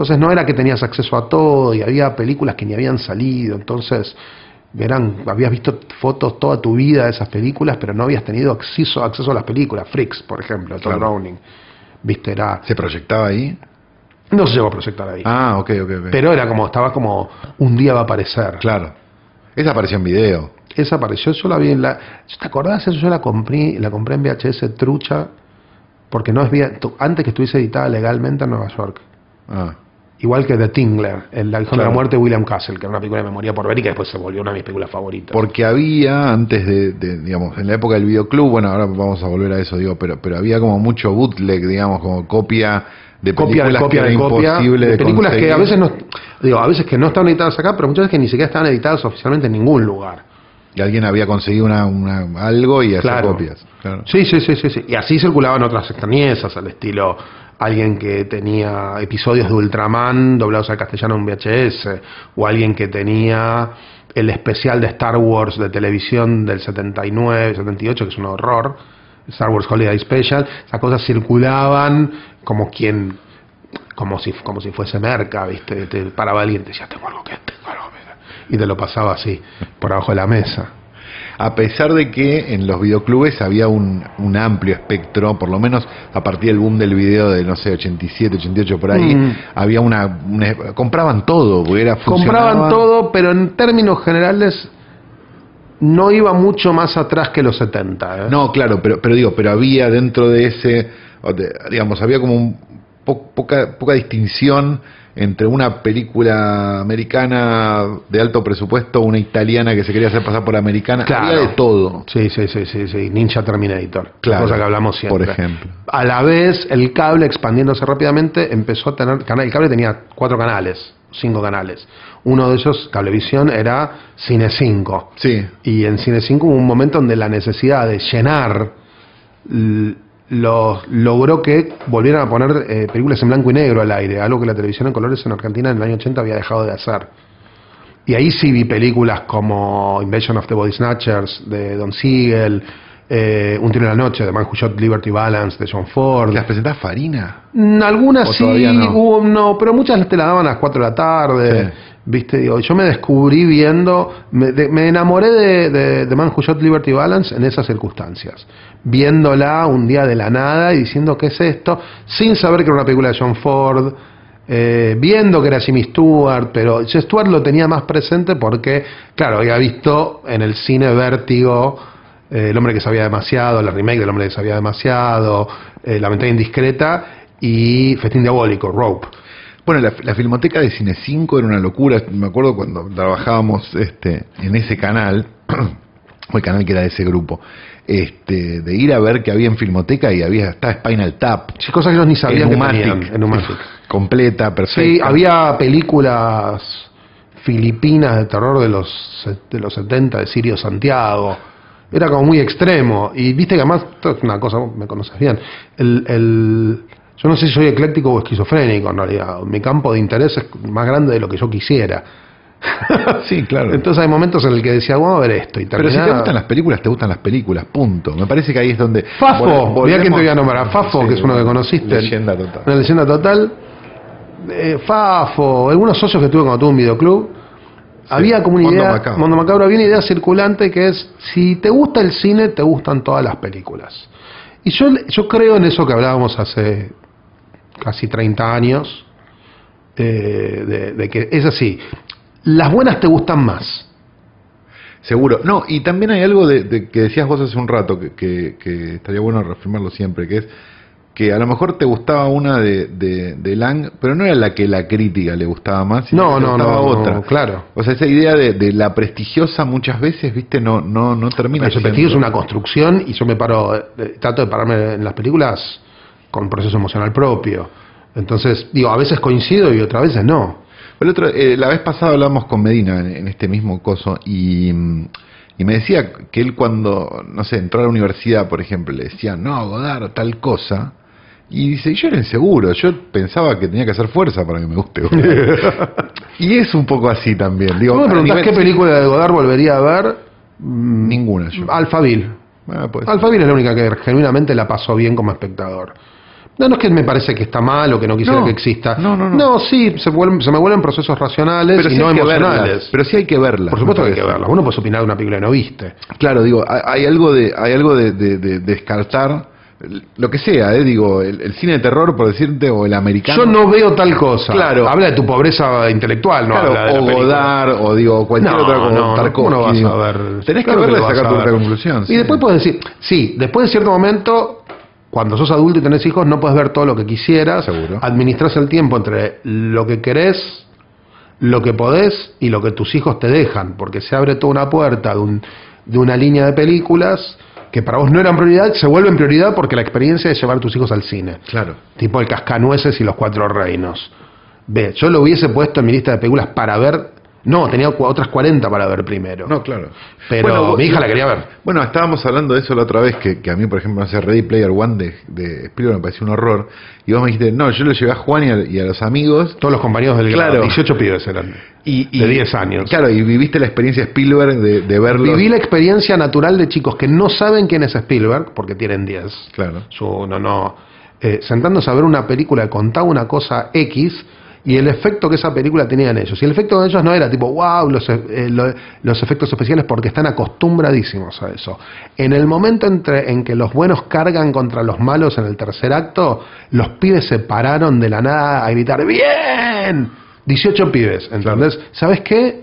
Entonces no era que tenías acceso a todo y había películas que ni habían salido. Entonces eran, habías visto fotos toda tu vida de esas películas, pero no habías tenido acceso, acceso a las películas. Freaks, por ejemplo, de Todd
Claro.
Browning. Viste, era.
¿Se proyectaba ahí?
No se llegó a proyectar ahí.
Ah, ok, ok, ok.
Pero era como, estaba como, un día va a aparecer.
Claro. Esa apareció en video.
Esa apareció, yo la vi en la... ¿Te acordás? Eso yo la compré, la compré en VHS trucha, porque no es antes que estuviese editada legalmente en Nueva York.
Ah.
Igual que The Tingler, el la, hijo de
Claro.
la muerte de William Castle, que era una película de memoria por ver y que después se volvió una de mis películas favoritas.
Porque había, antes de, de, digamos, en la época del videoclub, bueno, ahora vamos a volver a eso, digo, pero, pero había como mucho bootleg, digamos, como copia de
copia de
películas
copia
que
de
era
copia,
imposible
de películas que a
conseguir.
veces no, digo, a veces que no estaban editadas acá, pero muchas veces que ni siquiera estaban editadas oficialmente en ningún lugar.
Y alguien había conseguido una, una- algo y hacía
Claro.
copias. Claro.
Sí, sí, sí, sí, sí. Y así circulaban otras extrañezas, al estilo alguien que tenía episodios de Ultraman doblados al castellano en VHS, o alguien que tenía el especial de Star Wars de televisión del 79, 78, que es un horror, Star Wars Holiday Special, esas cosas circulaban como quien, como si, como si fuese merca, ¿viste? Te paraba alguien y te decía, tengo algo que, tengo algo que-", y te lo pasaba así, por abajo de la mesa.
A pesar de que en los videoclubes había un, un amplio espectro, por lo menos a partir del boom del video de, no sé, 87, 88 por ahí,
Mm.
había una, una- compraban todo, porque era
compraban todo, pero en términos generales no iba mucho más atrás que los 70. ¿eh?
No, claro, pero, pero digo, pero había dentro de ese, digamos, había como un po- poca, poca distinción entre una película americana de alto presupuesto, una italiana que se quería hacer pasar por americana,
Claro.
había de todo.
Sí, sí, sí, sí, sí. Ninja Terminator.
Claro,
cosa que hablamos siempre.
por ejemplo.
A la vez, el cable expandiéndose rápidamente empezó a tener canal. El cable tenía cuatro canales, cinco canales. Uno de esos, Cablevisión, era Cine 5.
Sí,
Y en Cine 5 hubo un momento donde la necesidad de llenar los, logró que volvieran a poner eh, películas en blanco y negro al aire, algo que la televisión en colores en Argentina en el año 80 había dejado de hacer. Y ahí sí vi películas como Invasion of the Body Snatchers de Don Siegel, eh, Un tiro en la noche de Man Who Shot Liberty Balance de John Ford.
¿las presentás Farina?
Mm, Algunas
¿O
sí,
no?
hubo- no, pero muchas te la daban a las 4 de la tarde.
Sí.
Viste, digo, yo me descubrí viendo, me, de- me enamoré de, de, de Man Who Shot Liberty Balance en esas circunstancias. Viéndola un día de la nada y diciendo qué es esto, sin saber que era una película de John Ford, eh, viendo que era Jimmy Stewart, pero Stewart lo tenía más presente porque, claro, había visto en el cine Vértigo eh, El hombre que sabía demasiado, la remake del hombre que sabía demasiado, eh, La ventana indiscreta y Festín Diabólico, Rope.
Bueno, la, la filmoteca de Cine 5 era una locura. Me acuerdo cuando trabajábamos este, en ese canal, o el canal que era de ese grupo, este, de ir a ver que había en filmoteca y había estaba Spinal Tap.
Sí, cosas que ellos ni sabían que
Pneumatic,
tenían, en Pneumatic.
completa, perfecta.
Sí, había películas filipinas de terror de los, de los 70 de Sirio Santiago. Era como muy extremo. Y viste que además, esto es una cosa, me conoces bien. El, el- yo no sé si soy ecléctico o esquizofrénico en realidad. Mi campo de interés es más grande de lo que yo quisiera.
Sí, claro.
Entonces hay momentos en el que decía, vamos a ver esto. Y
Pero si te
terminaba-
gustan las películas, te gustan las películas, punto. Me parece que ahí es donde...
Fafo, mirá quién te voy a nombrar. Fafo,
Sí,
que es uno que conociste.
Leyenda total.
Una leyenda total. Eh, Fafo, algunos socios que tuve cuando tuve un videoclub. Había como una
Mondo
idea,
Macabro.
Mondo Macabro, había una idea circulante que es, si te gusta el cine, te gustan todas las películas. Y yo, yo creo en eso que hablábamos hace casi 30 años, eh, de, de que es así, las buenas te gustan más.
Seguro. No, y también hay algo de, de que decías vos hace un rato, que, que- que estaría bueno reafirmarlo siempre, que es que a lo mejor te gustaba una de, de, Lang, pero no era la que la crítica le gustaba más, sino
No,
que
no,
gustaba
no,
otra.
no, claro.
O sea, esa idea de, la prestigiosa muchas veces, viste, no, no, no termina.
El
siendo-
es una construcción y yo me paro, eh, trato de pararme en las películas con proceso emocional propio. Entonces, digo, a veces coincido y otras veces no.
El otro, eh, la vez pasada hablamos con Medina en, en este mismo coso y, mm, Y me decía que él cuando, no sé, entró a la universidad, por ejemplo, le decían, no, Godard, tal cosa. Y dice, yo era inseguro, yo pensaba que tenía que hacer fuerza para que me guste y es un poco así también. Digo,
¿Vos me
a
preguntás
nivel-
qué película de Godard volvería a ver? Mm,
Ninguna yo.
Alphaville.
Pues,
Alphaville es la única que genuinamente la pasó bien como espectador. No, no es que me parece que está mal o que no quisiera
No,
que exista.
no, no, no.
No, sí, se, vuelven- se me vuelven procesos racionales
pero
y
sí
no
hay que
emocionales.
verlas. Pero sí hay que verlas.
Por supuesto que hay que verlas. Uno puede opinar de una película que no viste.
Claro, digo, hay, hay algo de, hay algo de, de- de descartar lo que sea, eh, digo, el, el cine de terror, por decirte, o el americano.
Yo no veo tal cosa.
Claro.
Habla de tu pobreza intelectual, no
Claro,
habla de la
o
película.
Godard, o digo, cualquier
No,
otra como
no, no,
Tarkovsky.
¿cómo no vas
digo.
a ver?
Tenés
Claro
que verla y sacar tu conclusión.
Y
sí.
después puedes decir, sí, después de cierto momento, cuando sos adulto y tenés hijos, no puedes ver todo lo que quisieras.
Seguro.
Administras el tiempo entre lo que querés, lo que podés y lo que tus hijos te dejan, porque se abre toda una puerta de, un- de una línea de películas que para vos no eran prioridad, se vuelven prioridad porque la experiencia es llevar a tus hijos al cine.
Claro.
Tipo el Cascanueces y los Cuatro Reinos. Ve, yo lo hubiese puesto en mi lista de películas para ver. No, tenía otras 40 para ver primero.
No, claro.
Pero
Bueno, vos-
mi hija la quería ver.
Bueno, estábamos hablando de eso la otra vez, que, que a mí, por ejemplo, sé, Ready Player One de, de Spielberg me pareció un horror. Y vos me dijiste, no, yo lo llevé a Juan y a, y a los amigos.
Todos los compañeros del grado,
Claro.
18 pibes eran.
Y,
De 10 años.
Claro, y viviste la experiencia Spielberg de, de verlos.
Viví la experiencia natural de chicos que no saben quién es Spielberg, porque tienen 10.
Claro.
Su, no, no. eh, sentándose a ver una película que contaba una cosa X y el efecto que esa película tenía en ellos. Y el efecto de ellos no era tipo, wow, los, eh, lo- los efectos especiales porque están acostumbradísimos a eso. En el momento entre, en que los buenos cargan contra los malos en el tercer acto, los pibes se pararon de la nada a gritar, ¡bien! 18 pibes, ¿entendés? ¿Sabes qué?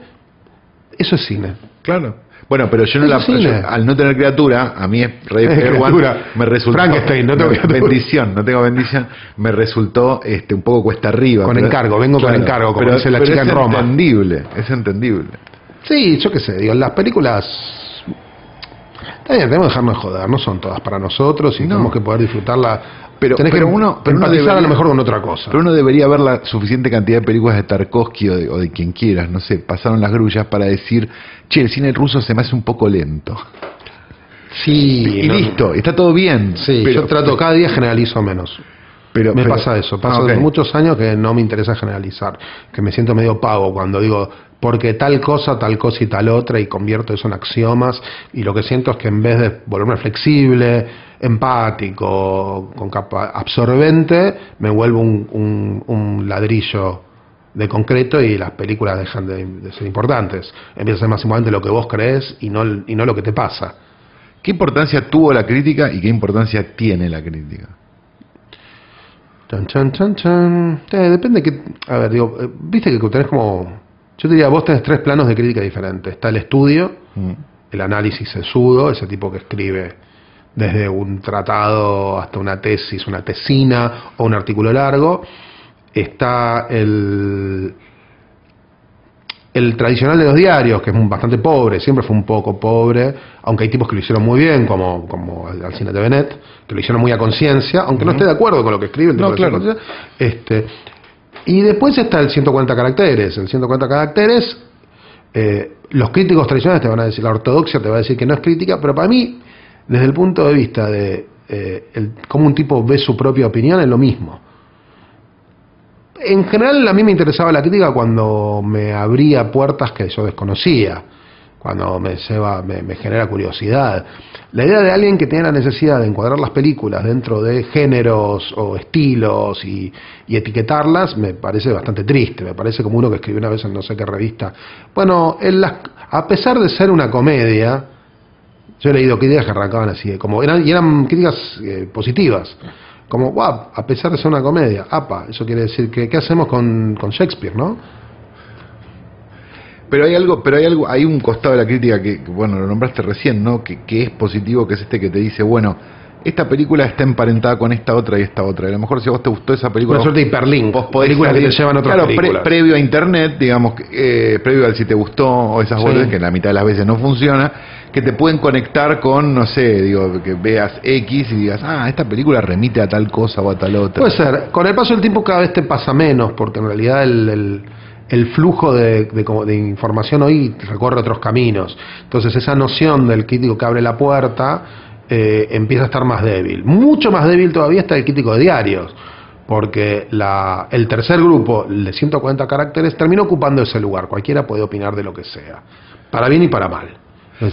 Eso es cine.
Claro. Bueno, pero yo no la,
es
yo, al no tener criatura, a mí Ready
Es
Player One
criatura.
me resultó
Frankenstein, no tengo criatura.
bendición, no tengo bendición, me resultó este un poco cuesta arriba.
Con
pero-
encargo, vengo con encargo, como
pero-
dice la
pero
chica
es
en Roma.
entendible, es entendible.
Sí, yo qué sé, digo, las películas. Está bien, tenemos que dejarnos de joder, no son todas para nosotros y
No.
tenemos que poder disfrutarla.
Pero-
Tenés
pero
que
uno- pero uno
empatizar a lo
debería-
mejor con otra cosa.
Pero uno debería ver la suficiente cantidad de películas de Tarkovsky o de, o de quien quieras, no sé, pasaron las grullas para decir, che, el cine ruso se me hace un poco lento.
sí,
y
no-
listo, está todo bien.
Sí,
pero,
yo trato, cada día generalizo menos.
Pero-
me
pero-
pasa eso, pasa
Ah, ok.
muchos años que no me interesa generalizar, que me siento medio pago cuando digo porque tal cosa, tal cosa y tal otra y convierto eso en axiomas y lo que siento es que en vez de volverme flexible, empático, con capa absorbente, me vuelvo un, un- un ladrillo de concreto y las películas dejan de, de ser importantes. Empieza a ser más importante lo que vos crees y no, y no lo que te pasa.
¿Qué importancia tuvo la crítica y qué importancia tiene la crítica?
Chan, chan, chan, chan. Eh, depende que. A ver, digo, eh, viste que tenés como. Yo te diría, vos tenés tres planos de crítica diferentes. Está el estudio,
Mm.
el análisis sesudo, ese tipo que escribe desde un tratado hasta una tesis, una tesina o un artículo largo. Está el, el tradicional de los diarios, que es bastante pobre, siempre fue un poco pobre, aunque hay tipos que lo hicieron muy bien, como, como Alcina de Benet, que lo hicieron muy a conciencia, aunque no esté de acuerdo con lo que escribe el tipo
No, claro.
Este, y después está el 140 caracteres. El 140 caracteres, eh, los críticos tradicionales te van a decir, la ortodoxia te va a decir que no es crítica, pero para mí, desde el punto de vista de eh, el- cómo un tipo ve su propia opinión, es lo mismo. En general, a mí me interesaba la crítica cuando me abría puertas que yo desconocía, cuando me, lleva, me, me genera curiosidad. La idea de alguien que tiene la necesidad de encuadrar las películas dentro de géneros o estilos y, etiquetarlas me parece bastante triste. Me parece como uno que escribió una vez en no sé qué revista. Bueno, en las- a pesar de ser una comedia, yo he leído críticas que arrancaban así, como eran, y eran críticas eh, positivas. Como, wow, a pesar de ser una comedia, apa, eso quiere decir que, ¿qué hacemos con, con Shakespeare, no?
Pero hay algo, pero hay algo, hay un costado de la crítica que, bueno, lo nombraste recién, ¿no? Que, que es positivo, que es este que te dice, bueno, esta película está emparentada con esta otra y esta otra. Y a lo mejor si a vos te gustó esa película,
Una suerte de hiperlink,
vos podés
películas que te llevan a otras
claro, pre- previo a internet, digamos, eh, previo al si te gustó o esas
Sí.
que la mitad de las veces no funciona, que te pueden conectar con, no sé, digo, que veas X y digas, ah, esta película remite a tal cosa o a tal otra.
Puede ser. Con el paso del tiempo cada vez te pasa menos, porque en realidad el, el- el flujo de, de de información hoy recorre otros caminos. Entonces esa noción del crítico que abre la puerta eh, empieza a estar más débil. Mucho más débil todavía está el crítico de diarios, porque la, el tercer grupo, el de 140 caracteres, termina ocupando ese lugar. Cualquiera puede opinar de lo que sea, para bien y para mal.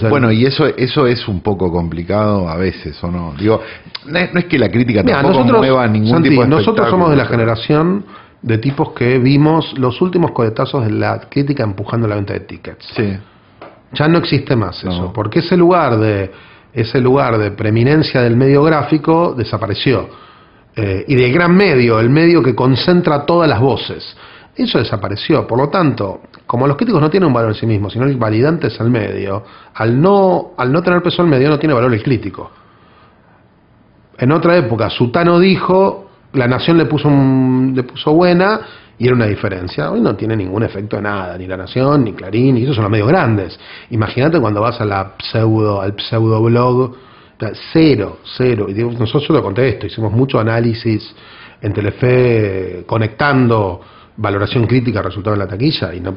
Bueno, y eso eso es un poco complicado a veces, ¿o no? Digo, no es, no es que la crítica
Mira,
tampoco
nosotros,
mueva ningún
Santi,
tipo de
nosotros somos de la generación de tipos que vimos los últimos coletazos de la crítica empujando la venta de tickets.
Sí.
Ya no existe más
No.
eso, porque ese lugar de ese lugar de preeminencia del medio gráfico desapareció. Eh, y del gran medio, el medio que concentra todas las voces. Eso desapareció. Por lo tanto, como los críticos no tienen un valor en sí mismos, sino el validante es el medio, al no, al no tener peso el medio no tiene valor el crítico. En otra época, Sutano dijo, la nación le puso, un- le puso buena y era una diferencia. Hoy no tiene ningún efecto de nada, ni la nación, ni Clarín, y esos son los medios grandes. Imagínate cuando vas a pseudo, al pseudo blog, cero, cero. Y digo, nosotros lo conté esto, hicimos mucho análisis en Telefe conectando valoración crítica resultado en la taquilla y no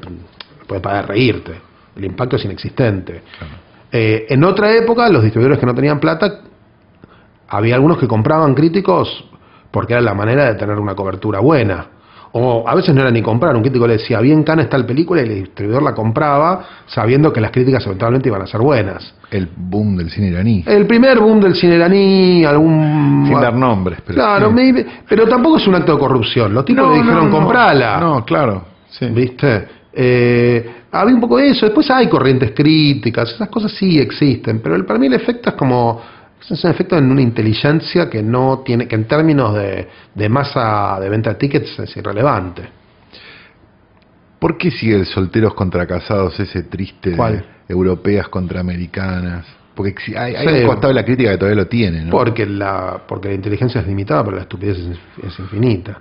puedes parar de reírte. El impacto es inexistente. Eh, en otra época, los distribuidores que no tenían plata había algunos que compraban críticos porque era la manera de tener una cobertura buena. O a veces no era ni comprar, un crítico le decía, bien cana está la película y el distribuidor la compraba sabiendo que las críticas eventualmente iban a ser buenas.
El boom del cine iraní.
El primer boom del cine iraní, algún...
Sin dar nombres, pero
claro,
sí.
pero tampoco es un acto de corrupción. Los tipos le dijeron, comprala.
No, claro. Sí.
¿Viste? Eh, había un poco de eso. Después hay corrientes críticas, esas cosas sí existen, pero el, para mí el efecto es como. Es un efecto en una inteligencia que no tiene, que en términos de, de masa de venta de tickets es irrelevante.
¿Por qué sigue el solteros contra casados ese triste de europeas contra americanas? Porque hay, hay
Sí.
un costado de la crítica que todavía lo tiene, ¿no?
Porque la, porque la inteligencia es limitada, pero la estupidez es, es infinita.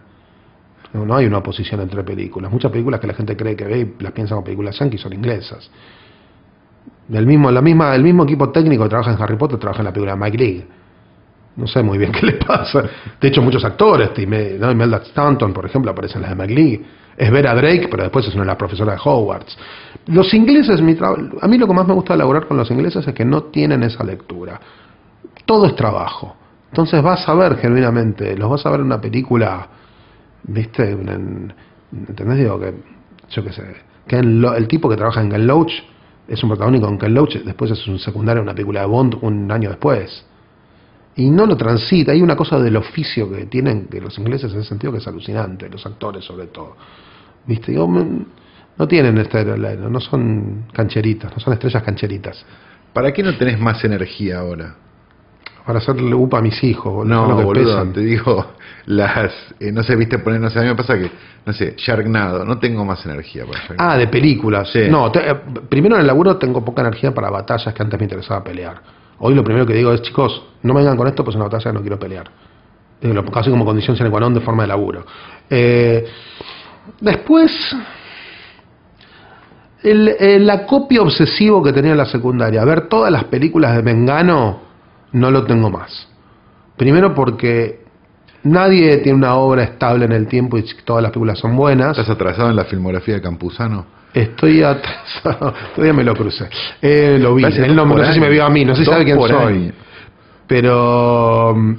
No, no hay una oposición entre películas. Muchas películas que la gente cree que ve y las piensa como películas yankees son inglesas. Del mismo, la misma, el mismo equipo técnico que trabaja en Harry Potter trabaja en la película de Mike. No sé muy bien qué le pasa. De hecho, muchos actores, Tim- ¿no? Imelda Stanton, por ejemplo, aparecen en las de League. Es Vera Drake, pero después es una de las profesoras de Hogwarts. Los ingleses, mi a mí lo que más me gusta de laburar con los ingleses es que no tienen esa lectura. Todo es trabajo. Entonces vas a ver genuinamente, los vas a ver en una película, ¿viste? En- en- ¿Entendés? Digo que, yo qué sé, Lo- el tipo que trabaja en Ken Loach es un protagónico en Ken Loach, después es un secundario en una película de Bond un año después. Y no lo transita, hay una cosa del oficio que tienen que los ingleses en ese sentido que es alucinante, los actores sobre todo. ¿Viste? Digo, mm, no tienen este, no son cancheritas, no son estrellas cancheritas.
¿Para qué no tenés más energía ahora?
Para hacerle upa a mis hijos,
No,
que
boludo,
pesan.
te digo, las, eh, no sé, viste poner, no sé, a mí me pasa que, no sé, Sharknado, no tengo más energía para Sharknado.
Ah, de películas.
Sí.
No, te- eh, primero en el laburo tengo poca energía para batallas que antes me interesaba pelear. Hoy lo primero que digo es, chicos, no me vengan con esto, pues es una batalla no quiero pelear. Digo, lo casi como condición sine qua non de forma de laburo. Eh, después, el, el acopio obsesivo que tenía en la secundaria, ver todas las películas de Mengano, no lo tengo más. Primero porque nadie tiene una obra estable en el tiempo y todas las películas son buenas.
¿Estás atrasado en la filmografía de Campuzano?
Estoy atrasado. Todavía me lo crucé. Eh, lo vi. Él no, no sé si me vio a mí, no sé si sabe quién soy. Pero. mm,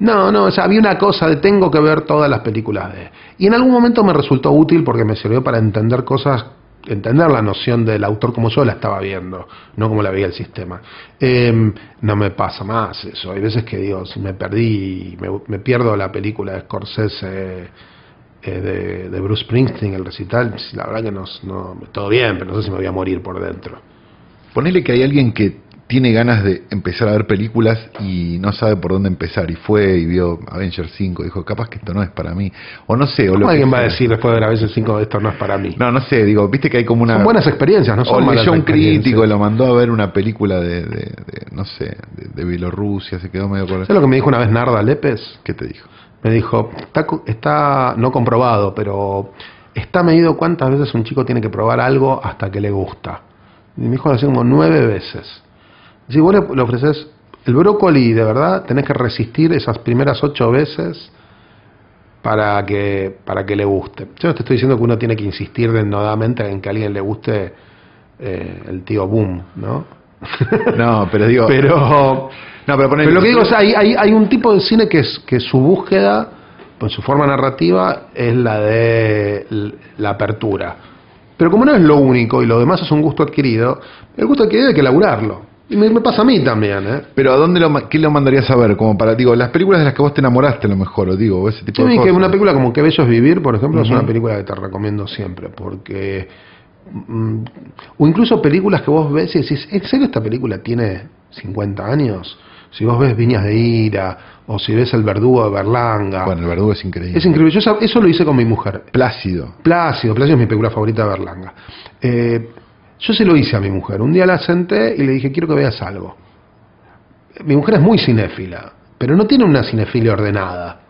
No, no, o sea, había una cosa de tengo que ver todas las películas de. Y en algún momento me resultó útil porque me sirvió para entender cosas, entender la noción del autor como yo la estaba viendo, no como la veía el sistema. Eh, no me pasa más eso. Hay veces que digo, si me perdí, me, pierdo la película de Scorsese. eh, de, de Bruce Springsteen, el recital, la verdad que no, no, todo bien, pero no sé si me voy a morir por dentro.
Ponele que hay alguien que tiene ganas de empezar a ver películas y no sabe por dónde empezar y fue y vio Avengers 5, dijo, capaz que esto no es para mí. O no sé, o lo
¿Cómo
que
alguien va a decir después de vez el 5 esto no es para mí?
No, no sé, digo, viste que hay como una...
Son buenas experiencias, no
o
son malas
leyó un crítico, lo mandó a ver una película de, de- de, no sé, de, de Bielorrusia, se quedó medio con...
¿Sabes lo que me dijo una vez Narda Lépez?
¿Qué te dijo?
Me dijo, está, está no comprobado, pero está medido cuántas veces un chico tiene que probar algo hasta que le gusta. Y me dijo así como nueve veces. Si vos le, le ofreces el brócoli, de verdad, tenés que resistir esas primeras ocho veces para que, para que le guste. Yo no te estoy diciendo que uno tiene que insistir denodadamente en que a alguien le guste eh, el tío Boom, ¿no?
No, pero digo.
pero,
no, pero,
pero lo que digo es, hay, hay, hay un tipo de cine que, es, que su búsqueda, pues su forma narrativa, es la de la apertura. Pero como no es lo único y lo demás es un gusto adquirido, el gusto adquirido hay que laburarlo. Y me, me pasa a mí también, ¿eh?
Pero ¿a dónde lo, qué lo mandarías a ver? Como para, digo, las películas de las que vos te enamoraste a lo mejor, o digo, ese tipo de
vi que
cosas.
una película como Qué bello es vivir, por ejemplo, es una película que te recomiendo siempre, porque... mm, o incluso películas que vos ves y decís, ¿en serio esta película tiene 50 años? Si vos ves Viñas de Ira, o si ves El Verdugo de Berlanga...
Bueno, el verdugo es increíble.
es increíble. Yo eso lo hice con mi mujer.
Plácido.
Plácido, Plácido es mi película favorita de Berlanga. Eh, yo se lo hice a mi mujer. Un día la senté y le dije, quiero que veas algo. Mi mujer es muy cinéfila, pero no tiene una cinefilia ordenada.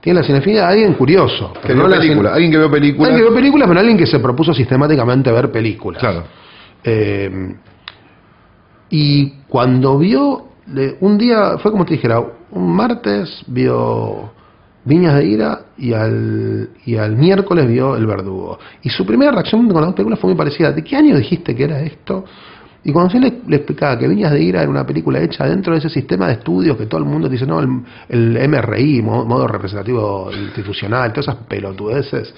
Tiene la cinefilia de alguien curioso.
Que
pero
vio
no la
película. Alguien que vio películas.
Alguien que ve películas, pero alguien que se propuso sistemáticamente ver películas.
Claro.
Eh, y cuando vio, un día, fue como te dijera, un martes vio Viñas de Ira y al, y al miércoles vio El Verdugo. Y su primera reacción con las dos películas fue muy parecida. ¿De qué año dijiste que era esto? Y cuando yo le, le explicaba que Viñas de Ira era una película hecha dentro de ese sistema de estudios que todo el mundo dice, no, el, el MRI, mo- modo representativo institucional, todas esas pelotudeces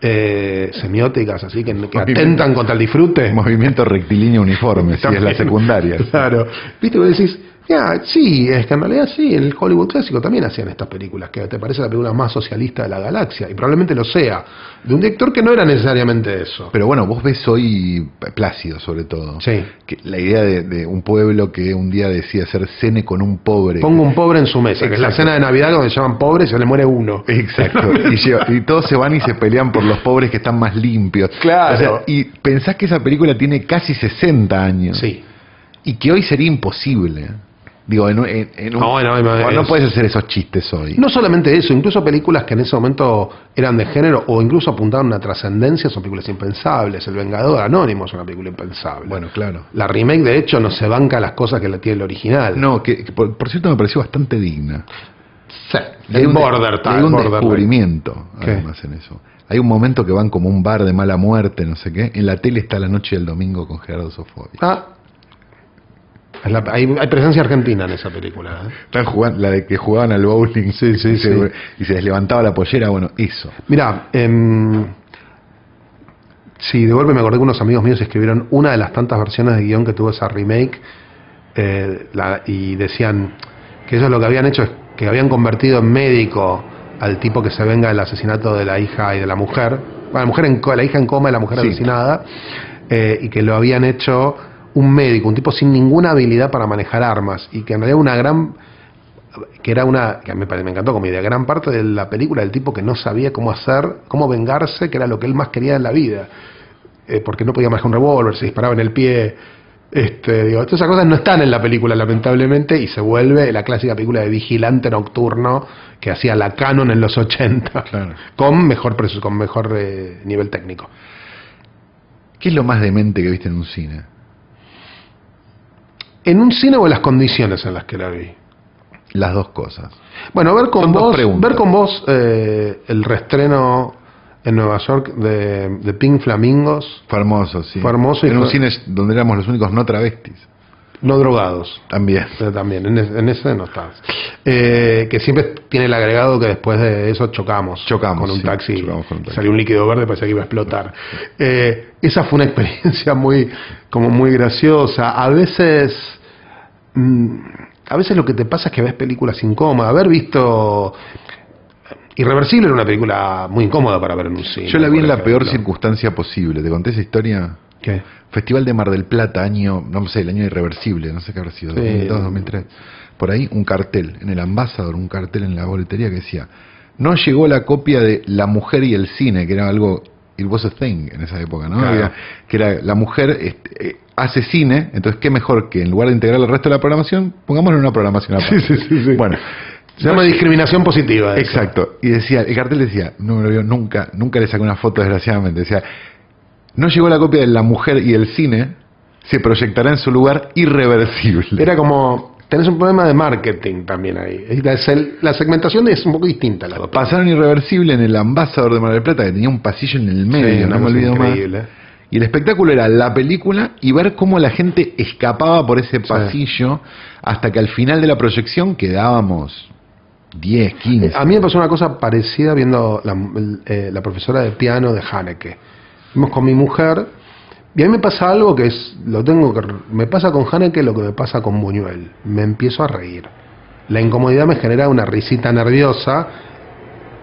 eh, semióticas así que, que atentan contra el disfrute.
Movimiento rectilíneo uniforme, si es la secundaria.
Claro. Viste, vos decís, ya, sí, es que en realidad sí, el Hollywood clásico también hacían estas películas, que te parece la película más socialista de la galaxia, y probablemente lo sea, de un director que no era necesariamente eso.
Pero bueno, vos ves hoy Plácido, sobre todo.
Sí.
Que la idea de, de un pueblo que un día decide hacer cene con un pobre.
Pongo un pobre en su mesa, que es la cena de Navidad donde llaman pobre y se le muere uno.
Exacto. y, lleva- y todos se van y se pelean por los pobres que están más limpios.
Claro.
O sea, y pensás que esa película tiene casi 60 años.
Sí.
Y que hoy sería imposible. Digo, en, un- en- en un-
No, bueno, no,
no, no
es-
puedes hacer esos chistes hoy.
No solamente eso, incluso películas que en ese momento eran de género o incluso apuntaban a una trascendencia son películas impensables. El Vengador Anónimo es una película impensable.
Bueno, claro.
La remake, de hecho, no se banca las cosas que la tiene el original.
No, que, que por, por cierto me pareció bastante digna.
Sí,
Y hay
el
un,
border
y
time,
hay un
borderline.
descubrimiento,
¿Qué?
además, en eso. Hay un momento que van como un bar de mala muerte, no sé qué. En la tele está la noche del domingo con Gerardo Sofovich.
Ah, la- hay, hay presencia argentina en esa película. ¿eh?
Jugando, la de que jugaban al bowling
Sí, sí,
y, se, y se les levantaba la pollera, bueno, eso.
Mira, em, sí, de golpe me acordé que unos amigos míos escribieron una de las tantas versiones de guion que tuvo esa remake eh, la- y decían que ellos lo que habían hecho es que habían convertido en médico al tipo que se venga del asesinato de la hija y de la mujer, bueno, la, mujer en, la hija en coma y la mujer
Sí.
asesinada, eh, y que lo habían hecho un médico, un tipo sin ninguna habilidad para manejar armas, y que en realidad una gran que era una, que me, pare- me encantó como idea, gran parte de la película del tipo que no sabía cómo hacer, cómo vengarse, que era lo que él más quería en la vida, Eh, porque no podía manejar un revólver, se disparaba en el pie, este, digo, todas esas cosas no están en la película lamentablemente y se vuelve la clásica película de vigilante nocturno que hacía la Canon en los 80,
Claro.
con mejor con mejor eh, nivel técnico.
¿Qué es lo más demente que viste en un cine?
¿En un cine o en las condiciones en las que la vi?
Las dos cosas.
Bueno, ver con
Son
vos, ver con vos eh, el restreno en Nueva York de, de Pink Flamingos,
Fue hermoso, sí.
Fue hermoso y
En un cine donde éramos los únicos no travestis.
no drogados.
También.
Pero también, en, en ese no estabas. Eh, que siempre tiene el agregado que después de eso chocamos.
Chocamos,
Con un
sí,
taxi.
chocamos con un taxi.
Salió un líquido verde, parecía que iba a explotar. Eh, esa fue una experiencia muy, como muy graciosa. A veces. Mm, a veces lo que te pasa es que ves películas incómodas. Haber visto. Irreversible era una película muy incómoda para ver en un cine.
Yo la vi en la peor circunstancia posible. ¿Te conté esa historia?
¿Qué?
Festival de Mar del Plata, año, no sé, el año irreversible, no sé qué habrá sido,
Sí.
2002, 2003. Por ahí un cartel, en el Ambassador, un cartel en la boletería que decía, no llegó la copia de La Mujer y el Cine, que era algo, it was a thing en esa época, ¿no?
Claro.
Era- que era, la mujer este, eh, hace cine, entonces qué mejor que en lugar de integrar el resto de la programación, pongámosle una programación aparte.
Sí, sí, sí.
Bueno,
Se llama discriminación positiva. eso.
Exacto. Y decía, el cartel decía, no me lo vio nunca, nunca le saqué una foto desgraciadamente. Decía, no llegó la copia de La Mujer y el Cine, se proyectará en su lugar irreversible.
Era como, tenés un problema de marketing también ahí. La, segmentación es un poco distinta. La otra.
Pasaron irreversible en el Ambassador de Mar del Plata, que tenía un pasillo en el medio,
Sí,
no me olvido más. Y el espectáculo era la película y ver cómo la gente escapaba por ese pasillo hasta que al final de la proyección quedábamos 10, 15.
A mí me pasó una cosa parecida viendo la, eh, la profesora de piano de Haneke. Fuimos con mi mujer y a mí me pasa algo que es, lo tengo que, me pasa con Haneke lo que me pasa con Buñuel. Me empiezo a reír. La incomodidad me genera una risita nerviosa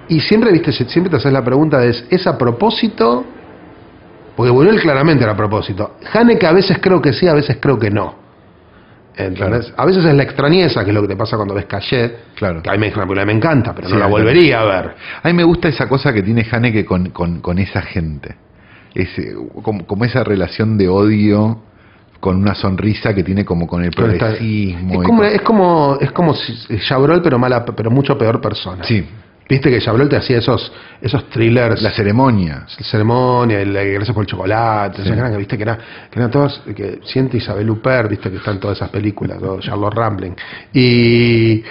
y siempre, viste, siempre te haces la pregunta de, ¿es, ¿es a propósito? Porque Buñuel claramente era a propósito. Haneke a veces creo que sí, a veces creo que no. ¿Entendés? A veces es la extrañeza, que es lo que te pasa cuando ves Cayet.
Claro.
Que a mí me dijo una película que me encanta, pero
Sí,
no la volvería a ver.
A mí me gusta esa cosa que tiene Haneke con, con, con esa gente. Ese, como, como esa relación de odio con una sonrisa que tiene como con el progresismo.
Es como, es como, es como si Chabrol, pero mala, pero mucho peor persona.
Sí,
Viste que Chabrol te hacía esos, esos thrillers.
la ceremonia.
la ceremonia, el gracias por el chocolate, esas que eran, viste que, era, que eran todos, que siente Isabel Huppert, viste que están todas esas películas, todo Charlotte Rampling, y,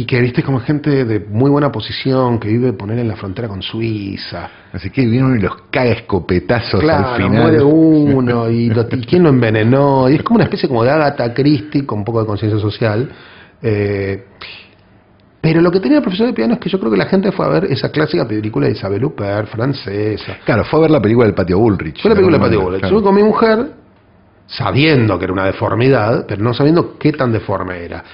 y que viste como gente de muy buena posición, que vive poner en la frontera con Suiza,
Así que uno y los caga escopetazos
claro,
al final.
muere uno, y, lo- y quién lo envenenó, y es como una especie como de Agatha Christie con un poco de conciencia social, eh, pero lo que tenía el profesor de piano es que yo creo que la gente fue a ver esa clásica película de Isabel Huppert, francesa,
Claro, fue a ver la película del Patio Bullrich.
fue la película de
alguna
Patty
manera,
Bullrich.
claro.
Yo con mi mujer, sabiendo que era una deformidad, pero no sabiendo qué tan deforme era.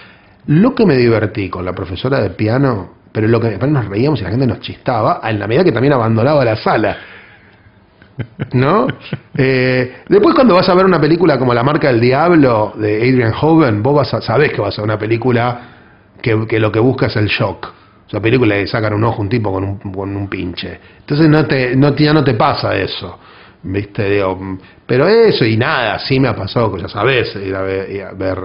Lo que me divertí con la profesora de piano, pero lo que después nos reíamos y la gente nos chistaba, en la medida que también abandonaba la sala. ¿No? Eh, después cuando vas a ver una película como La marca del diablo de Adrian Hoven, vos vas a, sabés que vas a ver una película que, que lo que busca es el shock. O sea, película que sacan un ojo un tipo con un, con un pinche. Entonces no te, no, te- ya no te pasa eso. ¿Viste? Digo, pero eso y nada, sí me ha pasado, que ya sabés, ir a ver, ir a ver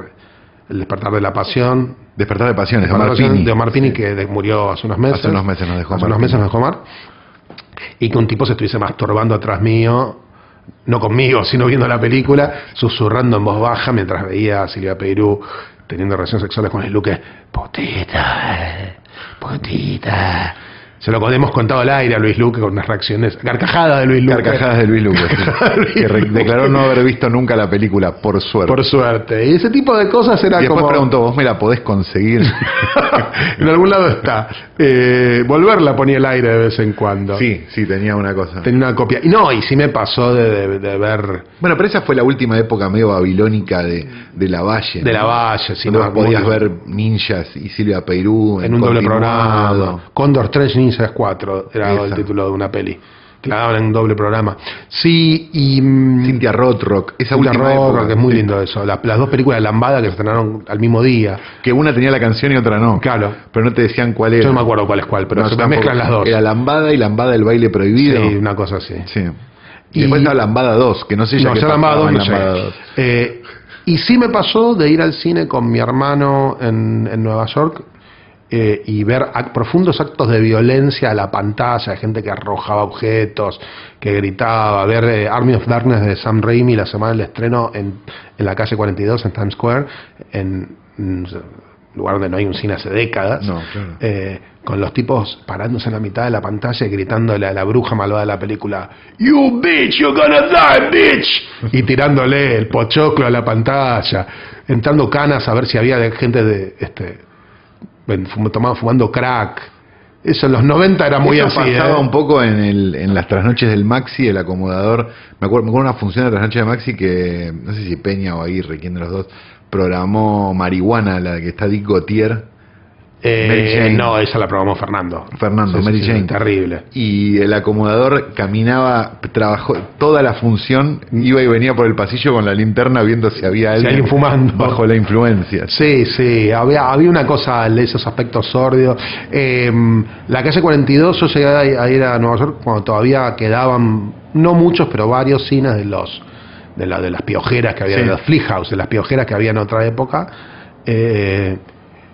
El despertar de la pasión,
Despertar de pasiones, de Omar
de
Pini.
Omar Pini, que murió hace unos meses.
Hace unos meses nos dejó
Hace unos meses nos dejó Omar. Y que un tipo se estuviese masturbando atrás mío, no conmigo, sino viendo la película, susurrando en voz baja mientras veía a Silvia Peirú teniendo relaciones sexuales con el Luque. Potita, potita. Se lo hemos contado al aire a Luis Luque con unas reacciones, carcajadas de Luis Luque.
Carcajadas de Luis Luque, sí. Que declaró no haber visto nunca la película, por suerte.
Por suerte. Y ese tipo de cosas era
y después
como...
preguntó, ¿vos me la podés conseguir?
en algún lado está. Eh, volverla ponía el aire de vez en cuando.
sí, sí, tenía una cosa.
Tenía una copia. Y no, y sí me pasó de, de- de ver
Bueno, pero esa fue la última época medio babilónica de, de la Valle.
de
¿no?
la Valle,
Donde
no
podías ver ninjas y Silvia Peirú
en un doble
continuado.
programa. Condor 3 Ninjas 4 era
Esa.
el título de una peli. Que la daban en doble programa. Sí, y. mm,
Cynthia Rothrock, esa
Cynthia
última época.
que es muy
Sí.
lindo eso. Las, las dos películas de Lambada que se estrenaron al mismo día.
Que una tenía la canción y otra no.
Claro.
Pero no te decían cuál era.
Yo no me acuerdo cuál es cuál, pero
No,
se mezclan las dos.
Era Lambada y Lambada el baile prohibido.
Sí, una cosa así.
Sí.
Y-
después estaba Lambada 2, que no sé ya
No, ya Lambada
pasaba
2
en
no
Lambada
llegué.
2.
Eh, y sí me pasó de ir al cine con mi hermano en, en Nueva York eh, y ver profundos actos de violencia a la pantalla, gente que arrojaba objetos, que gritaba, ver eh, Army of Darkness de Sam Raimi la semana del estreno en, en la calle 42 en Times Square, en un lugar donde no hay un cine hace décadas,
No, claro.
eh, con los tipos parándose en la mitad de la pantalla y gritándole a la bruja malvada de la película, You bitch, you're gonna die, bitch, y tirándole el pochoclo a la pantalla, entrando canas a ver si había gente de este ven, fum- tomando- fumando crack. Eso en los 90 era muy
Eso
así.
pasaba
¿eh?
un poco en, el, en las trasnoches del Maxi, el acomodador. Me acuerdo, me acuerdo una función de trasnoche de Maxi que, no sé si Peña o Aguirre, quién de los dos, programó Marihuana, la que está Dick Gautier,
Eh,
Mary Jane.
No, esa la probamos Fernando.
Fernando,
Sí,
Mary
sí,
Jane.
Terrible.
Y el acomodador caminaba, trabajó toda la función, iba y venía por el pasillo con la linterna viendo si había alguien,
alguien fumando.
bajo la influencia.
Sí, sí, había, había una cosa de esos aspectos sórdidos. Eh, la calle 42, yo llegué a, ir a Nueva York cuando todavía quedaban, no muchos, pero varios cines de los de, la, de las piojeras que había,
Sí.
de Flea House, de las piojeras que había en otra época. Eh,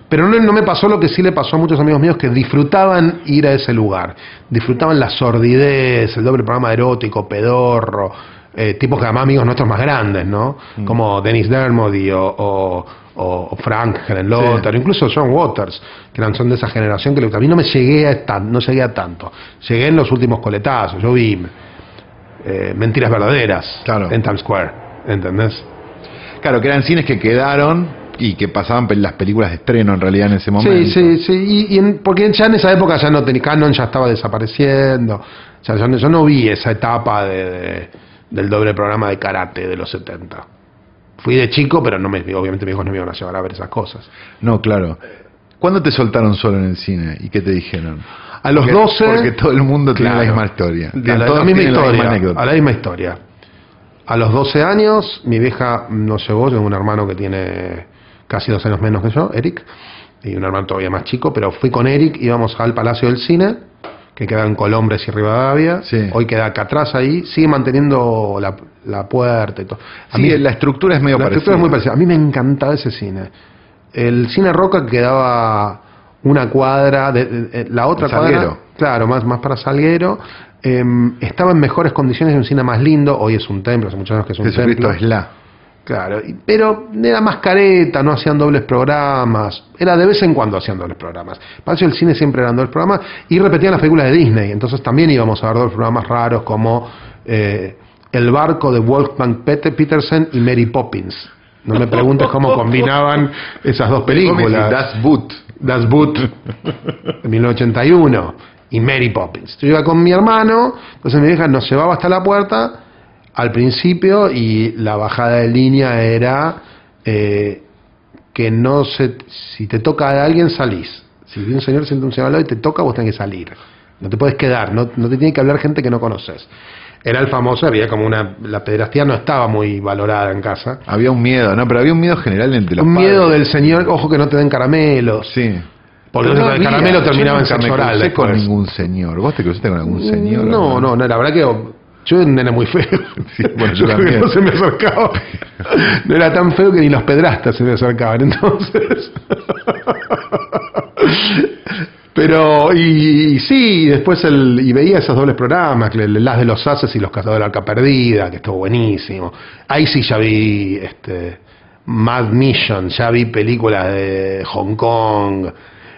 pero no, no me pasó lo que sí le pasó a muchos amigos míos que disfrutaban ir a ese lugar. Disfrutaban la sordidez, el doble programa erótico, pedorro, eh, tipos que además amigos nuestros más grandes, ¿no? Como Dennis Dermody o, o, Frank, Helen Lothar, incluso John Waters, que eran, son de esa generación que a mí no me llegué a tan, no llegué a tanto. Llegué en los últimos coletazos, yo vi eh, Mentiras Verdaderas
Claro.
en Times Square, ¿entendés?
Claro, que eran cines que quedaron y que pasaban las películas de estreno en realidad en ese momento.
Sí, sí, sí, y, y en- porque ya en esa época ya no tenía, Canon ya estaba desapareciendo, o sea, yo, no- yo no vi esa etapa de, de- del doble programa de karate de los 70. Fui de chico, pero no me, obviamente mis hijos no me iban a llevar a ver esas cosas.
No, claro. ¿Cuándo te soltaron solo en el cine y qué te dijeron?
A los
Porque-
12...
Porque todo el mundo tiene la misma historia.
A la, la misma
la
historia,
misma
a la misma historia. A los 12 años, mi vieja nos llevó, tengo un hermano que tiene casi dos años menos que yo, Eric, y un hermano todavía más chico, pero fui con Eric, íbamos al Palacio del Cine, que queda en Colombres y Rivadavia,
Sí.
hoy queda acá atrás ahí, sigue manteniendo la, la puerta y todo. A
Sí,
mí-
la estructura es medio
la
parecida.
estructura es muy parecida. A mí me encantaba ese cine. El cine Roca que quedaba una cuadra, de, de- de- la otra cuadra,
Salguero.
claro, más, más para Salguero, em, estaba en mejores condiciones y un cine más lindo. Hoy es un templo, hace muchos años que es un
Jesucristo
templo.
es la.
Claro, pero era más careta, no hacían dobles programas. Era de vez en cuando hacían dobles programas. Palacio del Cine siempre eran dobles programas y repetían las películas de Disney. Entonces también íbamos a ver dobles programas raros como eh, El barco de Wolfgang Pete- Petersen y Mary Poppins. No me preguntes cómo combinaban esas dos películas.
Das Boot.
Das Boot de 1981 y Mary Poppins. Yo iba con mi hermano, entonces mi vieja nos llevaba hasta la puerta al principio y la bajada de línea era eh, que no se si te toca a alguien salís. Si un señor siente un señor al lado y te toca, vos tenés que salir. No te puedes quedar, no, no te tiene que hablar gente que no conoces. Era el famoso, había como una. La pederastía no estaba muy valorada en casa.
Había un miedo, ¿no? Pero había un miedo general entre los
Un miedo del señor, ojo que no te den caramelos.
Sí.
Porque
no
el caramelo terminaba en sexo oral
crucé con ningún señor. ¿Vos te cruzaste con algún señor?
No, no, no, la verdad que yo era un nene muy feo.
Sí, bueno, yo también.
no se me acercaba. No era tan feo que ni los pedrastas se me acercaban, entonces. Pero, y, y sí, después el, y veía esos dobles programas, el- Las de los Haces y Los Cazadores de la Arca Perdida, que estuvo buenísimo. Ahí sí ya vi este, Mad Mission, ya vi películas de Hong Kong,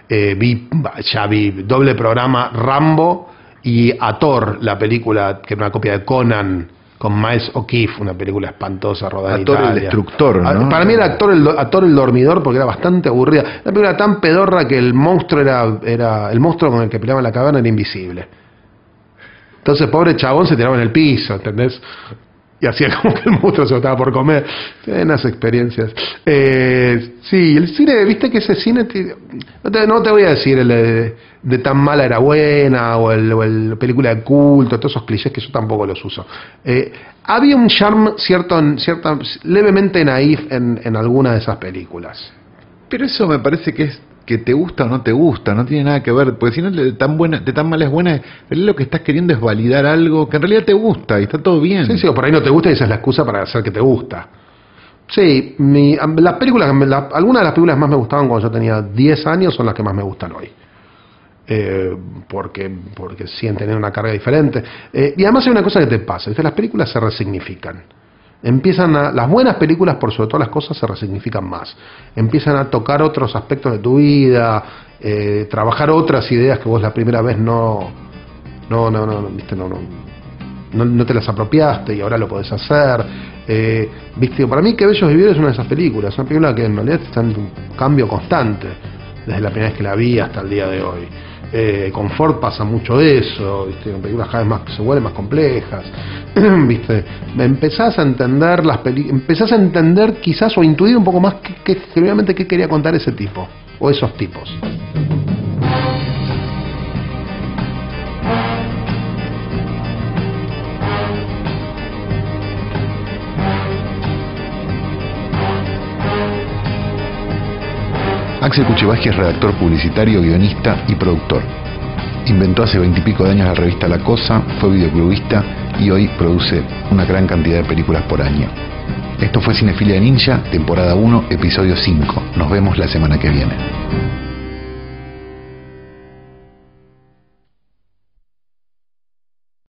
eh, vi, ya vi doble programa Rambo y Ator, la película que era una copia de Conan con Miles O'Keefe, una película espantosa rodada en
Ator el
Italia.
destructor, ¿no?
Para mí era Actor el, Ator el dormidor porque era bastante aburrida. La película era tan pedorra que el monstruo era, era el monstruo con el que peleaba en la caverna era invisible. Entonces, pobre chabón se tiraba en el piso, ¿entendés? Y hacía como que el monstruo se lo estaba por comer. Buenas experiencias. Eh, sí, el cine, viste que ese cine. no, te, voy a decir el de, tan mala era buena o el, película de culto, todos esos clichés que yo tampoco los uso. Eh, había un charm cierto, cierta, levemente naif en, en alguna de esas películas.
Pero eso me parece que es que te gusta o no te gusta, no tiene nada que ver, porque si no de tan buena, de tan mala es buena, lo que estás queriendo es validar algo que en realidad te gusta y está todo bien.
Sí, sí, o por ahí no te gusta y esa es la excusa para hacer que te gusta. Sí, mi, las películas, la- algunas de las películas que más me gustaban cuando yo tenía 10 años son las que más me gustan hoy. Eh, porque, porque siguen teniendo una carga diferente. Eh, y además hay una cosa que te pasa, ¿viste? las películas se resignifican. Empiezan a, las buenas películas, por sobre todas las cosas, se resignifican más. Empiezan a tocar otros aspectos de tu vida, eh, trabajar otras ideas que vos la primera vez no, no, no, no, no, viste, no, no, no, te las apropiaste y ahora lo podés hacer. Eh, viste, para mí que Bellos Vivir es una de esas películas, una película que en realidad está en un cambio constante desde la primera vez que la vi hasta el día de hoy. Eh, con Ford pasa mucho eso, ¿viste? Con películas cada vez más se vuelven más complejas, ¿viste? Empezás a entender las peli empezás a entender quizás o intuir un poco más genuinamente qué quería contar ese tipo o esos tipos.
Axel Kuchevaski es redactor publicitario, guionista y productor. Inventó hace veintipico de años la revista La Cosa, fue videoclubista y hoy produce una gran cantidad de películas por año. Esto fue Cinefilia Ninja, temporada 1, episodio 5. Nos vemos la semana que viene.